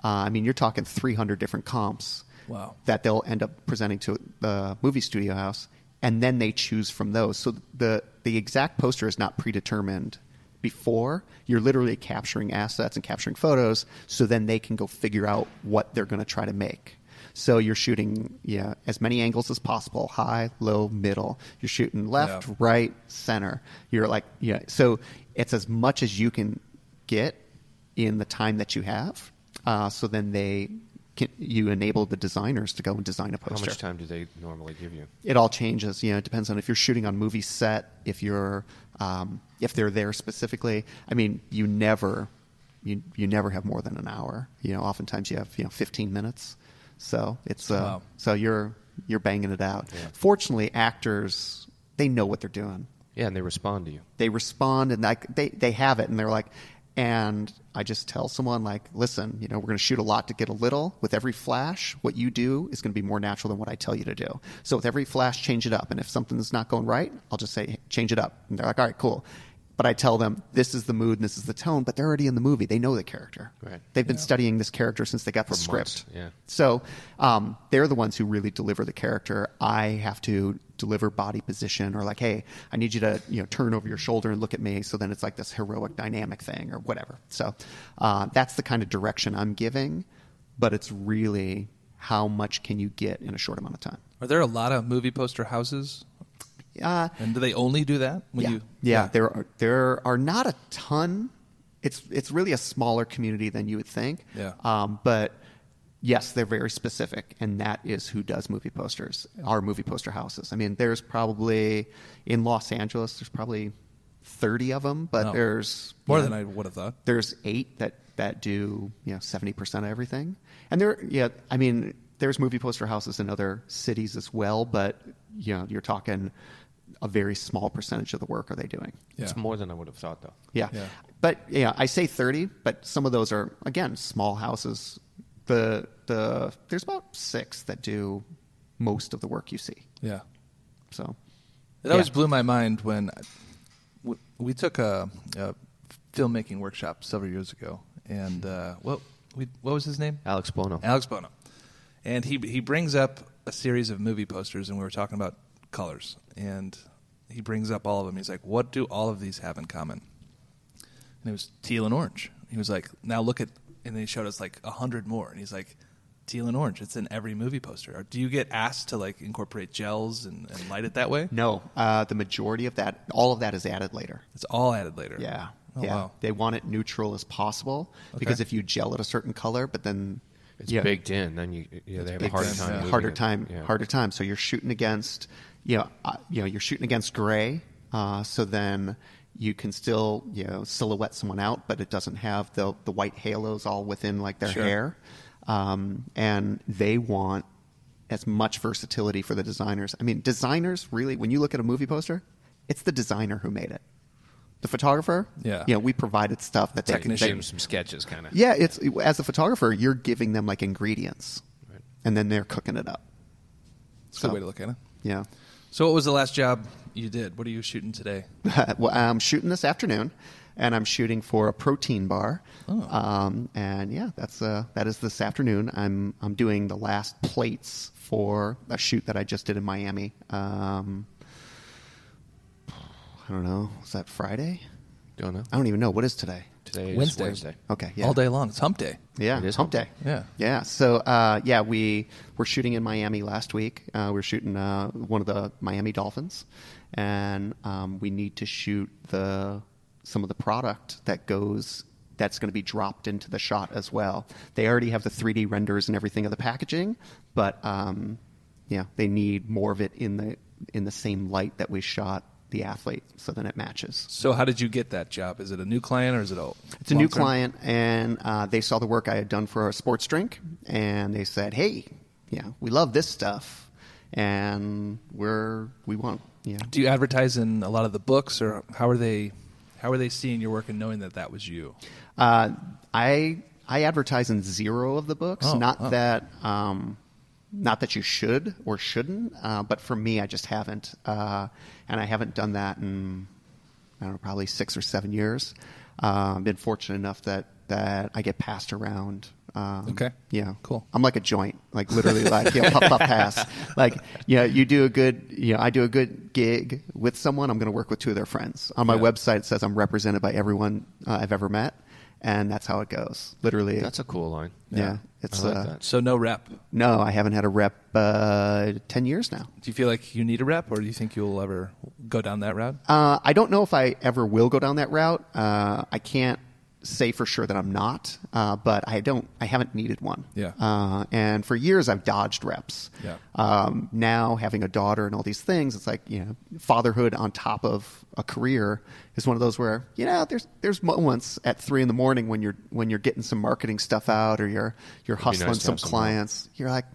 Uh, I mean, you're talking 300 different comps Wow. that they'll end up presenting to the movie studio house, and then they choose from those. So the the exact poster is not predetermined before. You're literally capturing assets and capturing photos, so then they can go figure out what they're going to try to make. So you're shooting yeah as many angles as possible, high, low, middle. You're shooting left, Yeah. right, center. You're like yeah. So it's as much as you can get in the time that you have. Uh, so then they can, you enable the designers to go and design a poster. How much time do they normally give you? It all changes. You know, it depends on if you're shooting on movie set, if you're um, if they're there specifically. I mean, you never you you never have more than an hour. You know, oftentimes you have you know 15 minutes. So it's uh, Wow. so you're you're banging it out. Fortunately, actors they know what they're doing Yeah, and they respond to you. they respond and like they, they have it and they're like and I just tell someone like, listen, you know, we're going to shoot a lot to get a little. With every flash, what you do is going to be more natural than what I tell you to do. So with every flash, change it up. And if something's not going right, I'll just say, change it up. And they're like, all right, cool. But I tell them this is the mood and this is the tone. But they're already in the movie. They know the character. Right. They've been studying this character since they got the For script. months, yeah. So um, they're the ones who really deliver the character. I have to deliver body position or like, hey, I need you to you know turn over your shoulder and look at me. So then it's like this heroic dynamic thing or whatever. So uh, that's the kind of direction I'm giving. But it's really how much can you get in a short amount of time. Are there a lot of movie poster houses? Uh, And do they only do that? When yeah. you yeah, there are there are not a ton. It's it's really a smaller community than you would think. Yeah. Um, but yes, they're very specific, and that is who does movie posters. Our movie poster houses. I mean, there's probably in Los Angeles. There's probably thirty of them, but No. there's more than I would have thought. there's eight that that do you know seventy percent of everything, and there yeah I mean there's movie poster houses in other cities as well, but you know you're talking a very small percentage of the work are they doing. Yeah. It's more than I would have thought, though. Yeah. Yeah. But yeah, I say 30, but some of those are again small houses. The the there's about 6 that do most of the work you see. Yeah. So It always Yeah. blew my mind when we, we took a, a filmmaking workshop several years ago, and uh, what we, what was his name? Alex Buono. Alex Buono, and he he brings up a series of movie posters, and we were talking about colors, and he brings up all of them. He's like, "What do all of these have in common?" And it was teal and orange. He was like, "Now look at," and then he showed us like a hundred more, and he's like. Teal and orange. It's in every movie poster. Or do you get asked to like incorporate gels and, and light it that way? no, uh, the majority of that all of that is added later. It's all added later. Yeah. Oh, yeah. wow. They want it neutral as possible because if you gel it a certain color but then It's yeah, baked in. Then you, yeah, they have a baked harder time. yeah. harder it. time Yeah. harder time so you're shooting against you know uh, you know you're shooting against gray uh, so then you can still you know silhouette someone out but it doesn't have the the white halos all within like their Sure. hair um, and they want as much versatility for the designers i mean designers really when you look at a movie poster it's the designer who made it the photographer Yeah. you know we provided stuff that they, Technician. they some sketches, kind of. yeah, it's as a photographer, you're giving them like ingredients, Right. and then they're cooking it up. It's a good way to look at it. Yeah. So, what was the last job you did? What are you shooting today? *laughs* well, I'm shooting this afternoon, and I'm shooting for a protein bar. Oh. Um, and yeah, that's uh, that is this afternoon. I'm I'm doing the last plates for a shoot that I just did in Miami. Um, I don't know. Was that Friday? Don't know. I don't even know what is today. Today is Wednesday. Wednesday. Okay, yeah. All day long. It's hump day. Yeah, It is hump hump day. Yeah. yeah. So uh, yeah, we were shooting in Miami last week. Uh, we were shooting uh, one of the Miami Dolphins, and um, we need to shoot the some of the product that goes that's going to be dropped into the shot as well. They already have the 3D renders and everything of the packaging, but um, yeah, they need more of it in the in the same light that we shot the athlete, so then it matches. So, how did you get that job? Is it a new client or is it old? It's a new client, and uh, they saw the work I had done for a sports drink, and they said, "Hey, yeah, we love this stuff, and we're we want know." Do you advertise in a lot of the books, or how are they? How are they seeing your work and knowing that that was you? Uh, I I advertise in zero of the books. Oh, not oh. that um, not that you should or shouldn't, uh, but for me, I just haven't, uh, and I haven't done that in I don't know, probably six or seven years. Uh, I've been fortunate enough that that I get passed around. Um, Okay. Yeah. Cool. I'm like a joint, like literally, like you know, puff puff pass. *laughs* Like, yeah, you do a good, you know, I do a good gig with someone. I'm going to work with two of their friends. On my Yeah. website, it says I'm represented by everyone uh, I've ever met, and that's how it goes. Literally, That's a cool line. yeah. It's I like uh, that. So, no rep. No, I haven't had a rep uh, ten years now. Do you feel like you need a rep, or do you think you'll ever go down that route? Uh, I don't know if I ever will go down that route. Uh, I can't say for sure that I'm not, uh, but I don't. I haven't needed one. Yeah. Uh, and for years, I've dodged reps. Yeah. Um, now having a daughter and all these things, it's like you know, fatherhood on top of a career is one of those where you know there's there's moments at three in the morning when you're when you're getting some marketing stuff out or you're you're hustling nice some have some help. clients. You're like,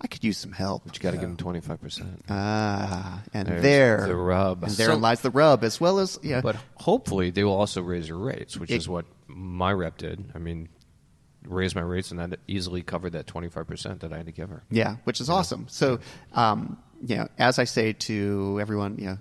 I could use some help. But you got to give them twenty five percent. Ah, and There's there the rub. and therein So- lies the rub, as well as yeah. But hopefully they will also raise your rates, which It- is what my rep did. I mean, raise my rates, and that easily covered that twenty five percent that I had to give her. Yeah, which is awesome. So, um, you know, as I say to everyone, you know,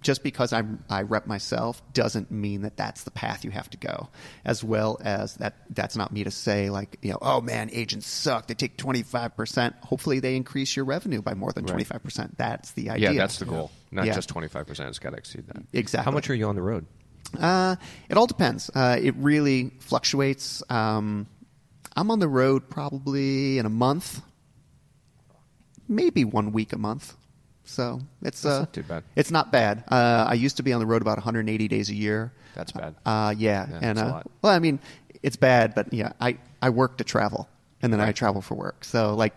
just because I'm I rep myself doesn't mean that that's the path you have to go. As well as that, that's not me to say like, you know, oh man, agents suck. They take twenty five percent. Hopefully, they increase your revenue by more than Right. twenty five percent. That's the idea. Yeah, that's the goal. Not Yeah. just twenty five percent. It's got to exceed that. Exactly. How much are you on the road? Uh, it all depends. Uh, it really fluctuates. Um, I'm on the road probably in a month, maybe one week a month. So it's uh, not too bad. It's not bad. Uh, I used to be on the road about 180 days a year. That's bad. Uh, yeah, Yeah, and uh, lot. well, I mean, it's bad, but yeah, I I work to travel, and then I travel for work. So like.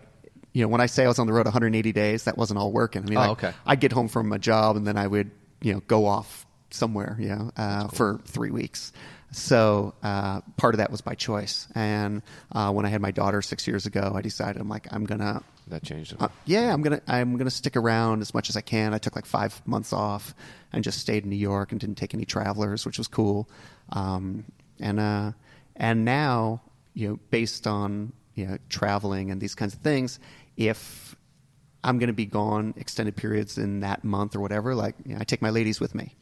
You know, when I say I was on the road 180 days, that wasn't all working. I mean, Oh, I, okay. I'd get home from a job and then I would, you know, go off somewhere, you know, uh, for three weeks. So uh, part of that was by choice. And uh, when I had my daughter six years ago, I decided I'm like I'm gonna, That changed uh, yeah, I'm gonna I'm gonna stick around as much as I can. I took like five months off and just stayed in New York and didn't take any travelers, which was cool. Um, and uh, and now you know, based on you know traveling and these kinds of things, if I'm going to be gone extended periods in that month or whatever. Like you know, I take my ladies with me,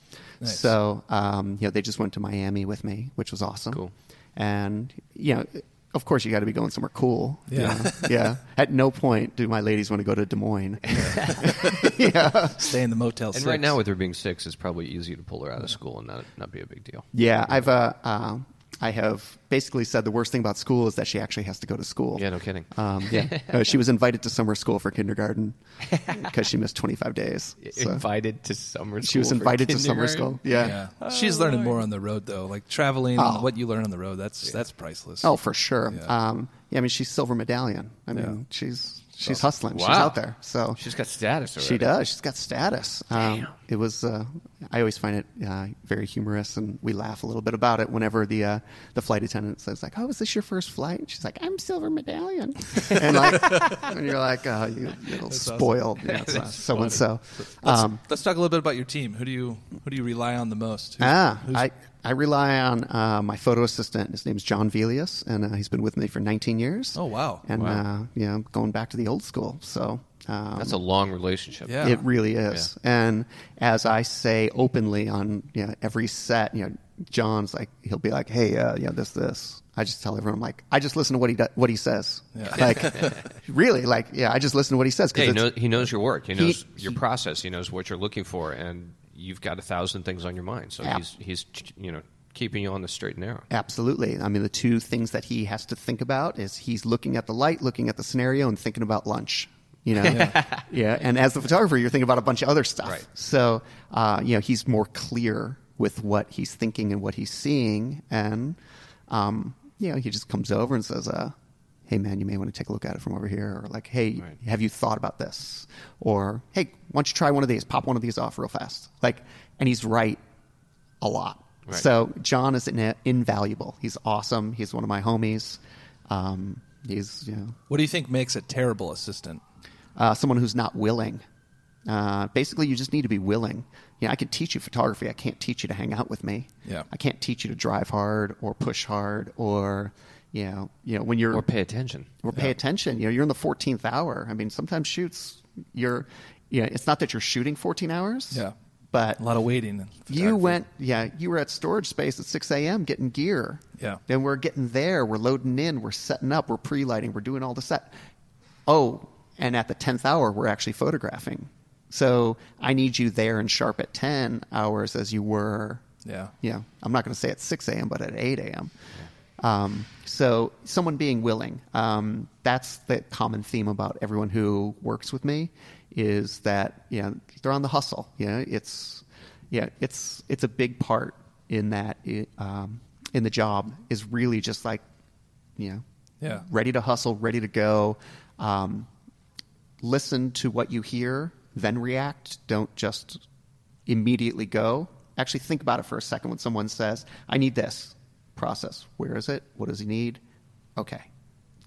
Nice. so um, you know they just went to Miami with me, which was awesome. Cool. And you know, of course, you got to be going somewhere cool. you Yeah. know? *laughs* yeah. At no point do my ladies want to go to Des Moines. *laughs* *laughs* yeah, Stay in the Motel and 6. right now, with her being six, it's probably easy to pull her out of school and not not be a big deal. yeah. I've uh, uh, I have basically said the worst thing about school is that she actually has to go to school. Yeah, no kidding. Um, yeah. *laughs* Uh, she was invited to summer school for kindergarten *laughs* because she missed 25 days. So Invited to summer school. she was for invited to summer school. Yeah. Yeah. She's learning more on the road though. Like traveling, Oh. what you learn on the road, that's that's priceless. Oh, for sure. Yeah. Um, yeah, I mean, she's silver medallion. I mean, Yeah. she's she's hustling. Wow. She's out there. So She's got status already. She does. She's got status. Um, it was. Uh, I always find it uh, very humorous, and we laugh a little bit about it whenever the uh, the flight attendant says like, "Oh, is this your first flight?" And she's like, "I'm silver medallion," *laughs* and like, and you're like, "Oh, you little spoiled, *laughs* so and so." Let's, Um, talk a little bit about your team. Who do you who do you rely on the most? Who's- Ah, who's- I, I rely on uh, my photo assistant. His name's John Velius, and uh, he's been with me for 19 years. Oh, wow. And Wow. Uh, you know, going back to the old school. So um, That's a long relationship. Yeah. It really is. And as I say openly on you know, every set, you know, John's like he'll be like, "Hey, uh, you know, this, this." I just tell everyone like, I just listen to what he do- what he says. Yeah. Like, *laughs* really, like, yeah, I just listen to what he says. 'cause Yeah, he, knows, he knows your work. He He- knows your he- process. He knows what you're looking for, and you've got a thousand things on your mind. So Yeah. he's he's you know keeping you on the straight and narrow. Absolutely. I mean, the two things that he has to think about is he's looking at the light, looking at the scenario, and thinking about lunch. You know, *laughs* yeah. And as the photographer, you're thinking about a bunch of other stuff. Right. So, uh, you know, he's more clear with what he's thinking and what he's seeing, and um, you know, he just comes over and says, uh, "Hey, man, you may want to take a look at it from over here," or like, "Hey, Right. have you thought about this?" Or, "Hey, why don't you try one of these? Pop one of these off real fast." Like, and he's right a lot. Right. So John is in, invaluable. He's awesome. He's one of my homies. Um, he's you know what do you think makes a terrible assistant? Uh, someone who's not willing. Uh, basically, you just need to be willing. You know, I can teach you photography. I can't teach you to hang out with me. Yeah. I can't teach you to drive hard or push hard or you know you know when you're Or pay attention. or pay attention. You know, you're in the 14th hour. I mean, sometimes shoots you're you know it's not that you're shooting 14 hours. Yeah. but A lot of waiting. you went, yeah, you were at storage space at 6 a.m. getting gear. Yeah. Then we're getting there. We're loading in. We're setting up. We're pre lighting. We're doing all the set. Oh, and at the 10th hour, we're actually photographing. So I need you there and sharp at 10 hours as you were. Yeah. Yeah. I'm not going to say at 6 a.m., but at 8 a.m. Um, so someone being willing. Um, that's the common theme about everyone who works with me is that you know they're on the hustle. You know, it's yeah, it's it's a big part in that it, um, in the job is really just like you know Yeah. ready to hustle, ready to go. Um, listen to what you hear, then react. Don't just immediately go. Actually, think about it for a second when someone says, I need this. Process. Where is it? What does he need? Okay.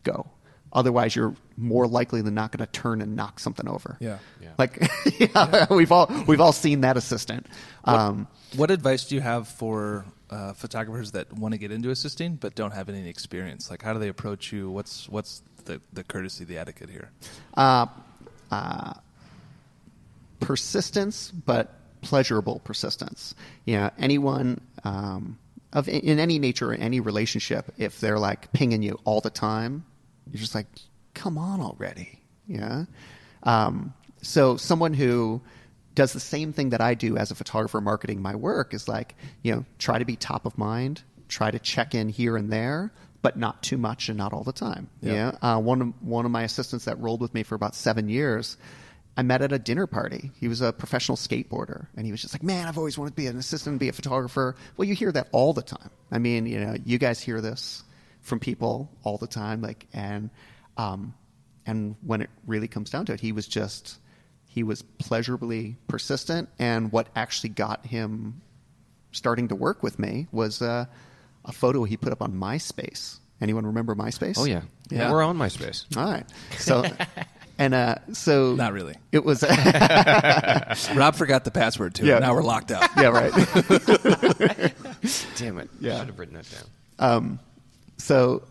Go. Otherwise, you're more likely than not going to turn and knock something over. Yeah. Yeah. Like *laughs* yeah, we've all we've all seen that assistant. Um, What advice do you have for uh, photographers that want to get into assisting but don't have any experience? Like, how do they approach you? What's what's the, the courtesy, the etiquette here? uh, uh, persistence, but pleasurable persistence. You know, anyone um, of in any nature, or any relationship, if they're like pinging you all the time, you're just like, come on already. Yeah. Um, so someone who does the same thing that I do as a photographer marketing my work is like, you know, try to be top of mind, try to check in here and there, but not too much and not all the time. Yeah. Yeah. Uh, one of one of my assistants that rolled with me for about seven years, I met at a dinner party. He was a professional skateboarder, and he was just like, "Man, I've always wanted to be an assistant and be a photographer." Well, you hear that all the time. I mean, you know, you guys hear this from people all the time, like, and um, and when it really comes down to it, he was just he was pleasurably persistent, and what actually got him starting to work with me was uh, a photo he put up on MySpace. Anyone remember MySpace? Oh yeah. Yeah. We're on MySpace. All right. So, *laughs* and uh, so Not really. It was *laughs* *laughs* Rob forgot the password to Yeah. it. Now we're locked out. yeah, right. Damn it. Yeah. I should have written that down. Um, so,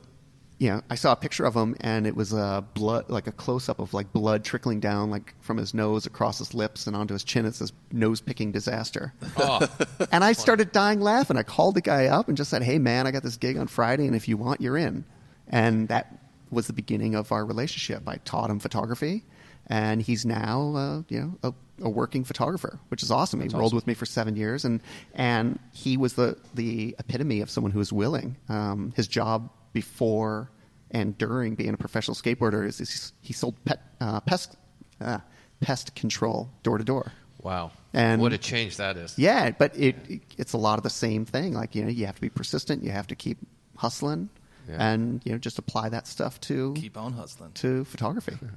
you know, I saw a picture of him, and it was a blood, like a close up of like blood trickling down, like from his nose across his lips and onto his chin. It's says "nose picking disaster." Oh, *laughs* and I started dying laughing. I called the guy up and just said, "Hey, man, I got this gig on Friday, and if you want, you're in." And that was the beginning of our relationship. I taught him photography, and he's now, uh, you know, a, a working photographer, which is awesome. he rolled with me for seven years, and and he was the the epitome of someone who was willing. Um, his job before and during being a professional skateboarder is, is he sold pet uh, pest uh, pest control door to door. wow. And- what a change that is. Yeah, but it, it it's a lot of the same thing. Like you know, you have to be persistent. You have to keep hustling, Yeah. and you know, just apply that stuff to Keep on hustling. to photography. *laughs*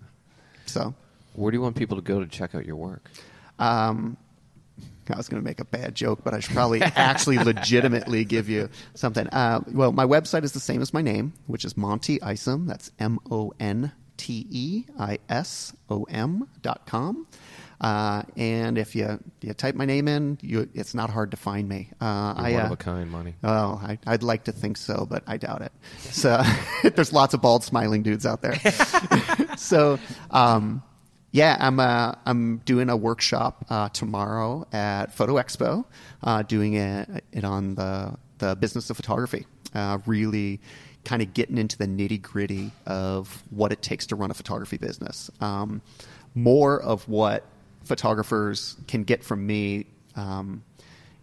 So, Where do you want people to go to check out your work? um, I was going to make a bad joke, but I should probably actually legitimately give you something. Uh, well, my website is the same as my name, which is Monte Isom. That's M O N T E I S O M dot com. Uh, and if you you type my name in, you, it's not hard to find me. Uh, You're I, one uh, of a kind, Monty. Oh, I, I'd like to think so, but I doubt it. So *laughs* there's lots of bald, smiling dudes out there. *laughs* so, um, yeah, I'm uh, I'm doing a workshop uh, tomorrow at Photo Expo, uh, doing it, it on the the business of photography. Uh, really, kind of getting into the nitty gritty of what it takes to run a photography business. Um, more of what photographers can get from me. Um,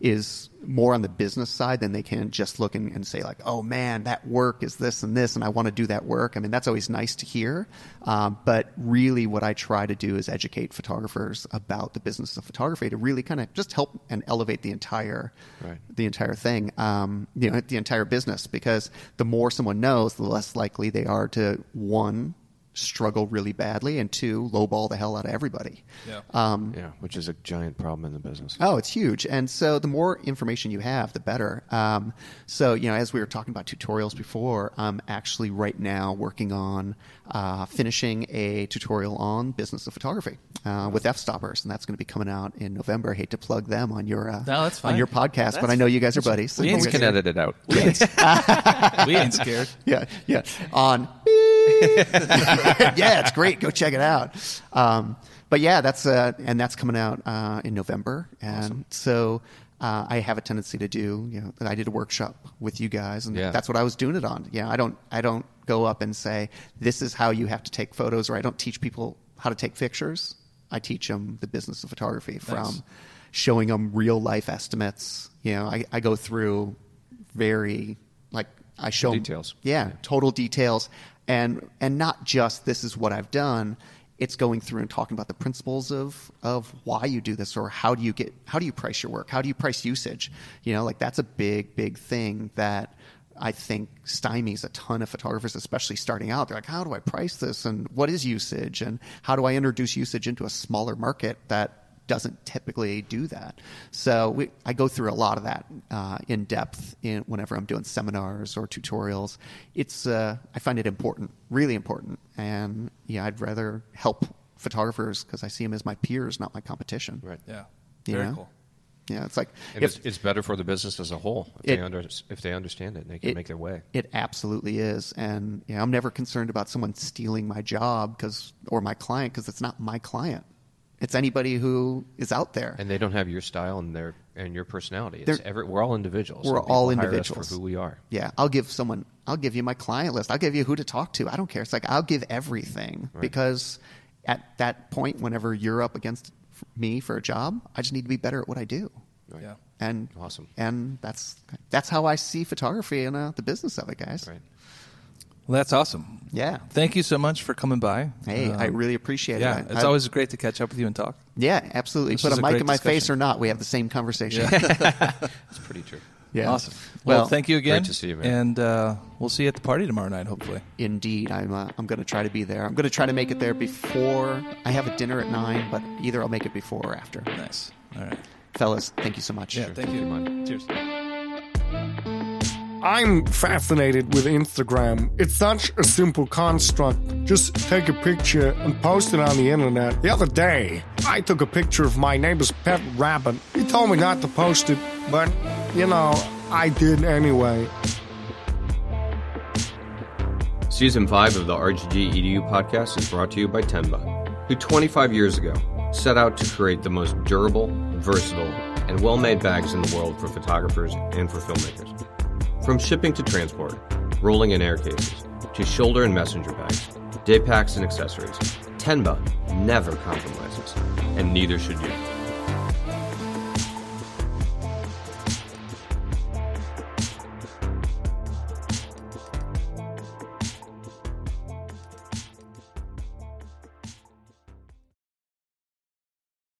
is more on the business side than they can just look and, and say like, oh man, that work is this and this, and I want to do that work. I mean, that's always nice to hear, um, but really, what I try to do is educate photographers about the business of photography to really kind of just help and elevate the entire Right. the entire thing, um, you know, the entire business. Because the more someone knows, the less likely they are to one struggle really badly, and two lowball the hell out of everybody. Yeah. Um, yeah, which is a giant problem in the business. Oh, it's huge. And so the more information you have, the better. Um, so, you know, as we were talking about tutorials before, I'm actually right now working on uh, finishing a tutorial on business of photography uh, with Fstoppers. And that's going to be coming out in November. I hate to plug them on your, uh, No, that's on your podcast, but I know you guys are buddies. we ain't We can edit it out. We ain't, we ain't scared. *laughs* *laughs* yeah, yeah. On. *laughs* yeah, it's great. Go check it out. Um, but yeah, that's uh, and that's coming out uh, in November, and so uh, I have a tendency to do. You know, I did a workshop with you guys, and Yeah. that's what I was doing it on. Yeah, I don't, I don't go up and say this is how you have to take photos, or I don't teach people how to take pictures. I teach them the business of photography from Nice. showing them real life estimates. You know, I, I go through very like I show Details. yeah, total details, and and not just this is what I've done. It's going through and talking about the principles of of why you do this, or how do you get how do you price your work, how do you price usage. You know, like that's a big big thing that. I think stymies a ton of photographers, especially starting out. They're like, how do I price this? And what is usage? And how do I introduce usage into a smaller market that doesn't typically do that. So we, I go through a lot of that uh, in depth in whenever I'm doing seminars or tutorials. It's uh, I find it important, really important, and yeah, I'd rather help photographers because I see them as my peers, not my competition. Right. Yeah. You Very know? cool. Yeah, it's like if- it's, it's better for the business as a whole if It- they under, if they understand it and they can it- make their way. It absolutely is, and yeah, I'm never concerned about someone stealing my job because or my client because it's not my client. It's anybody who is out there. And they don't have your style and their and your personality. It's every, we're all individuals. We're and people all hire us individuals for who we are. Yeah, I'll give someone. I'll give you my client list. I'll give you who to talk to. I don't care. It's like I'll give everything Right. because at that point, whenever you're up against me for a job, I just need to be better at what I do. Right. Yeah. And Awesome. And that's that's how I see photography and uh, the business of it, guys. Right. Well, that's awesome. Yeah. Thank you so much for coming by. Hey, I Um, really appreciate yeah, it. I- it's I- always great to catch up with you and talk. Yeah, absolutely. This Put a a mic in my face or not, we have the same conversation. It's *laughs* pretty true. Yeah. Awesome. Well, Well, thank you again. great to see you, man. And uh, we'll see you at the party tomorrow night, hopefully. Indeed, I'm. Uh, I'm going to try to be there. I'm going to try to make it there before I have a dinner at nine, but either I'll make it before or after. Nice. All right. Fellas, thank you so much. Yeah, thank you. man. Cheers. I'm fascinated with Instagram. It's such a simple construct. Just take a picture and post it on the internet. The other day, I took a picture of my neighbor's pet rabbit. He told me not to post it, but, you know, I did anyway. Season 5 of the RGG EDU podcast is brought to you by Tenba, who 25 years ago set out to create the most durable, versatile, and well made bags in the world for photographers and for filmmakers. From shipping to transport, rolling in air cases, to shoulder and messenger bags, day packs and accessories, Tenba never compromises, and neither should you.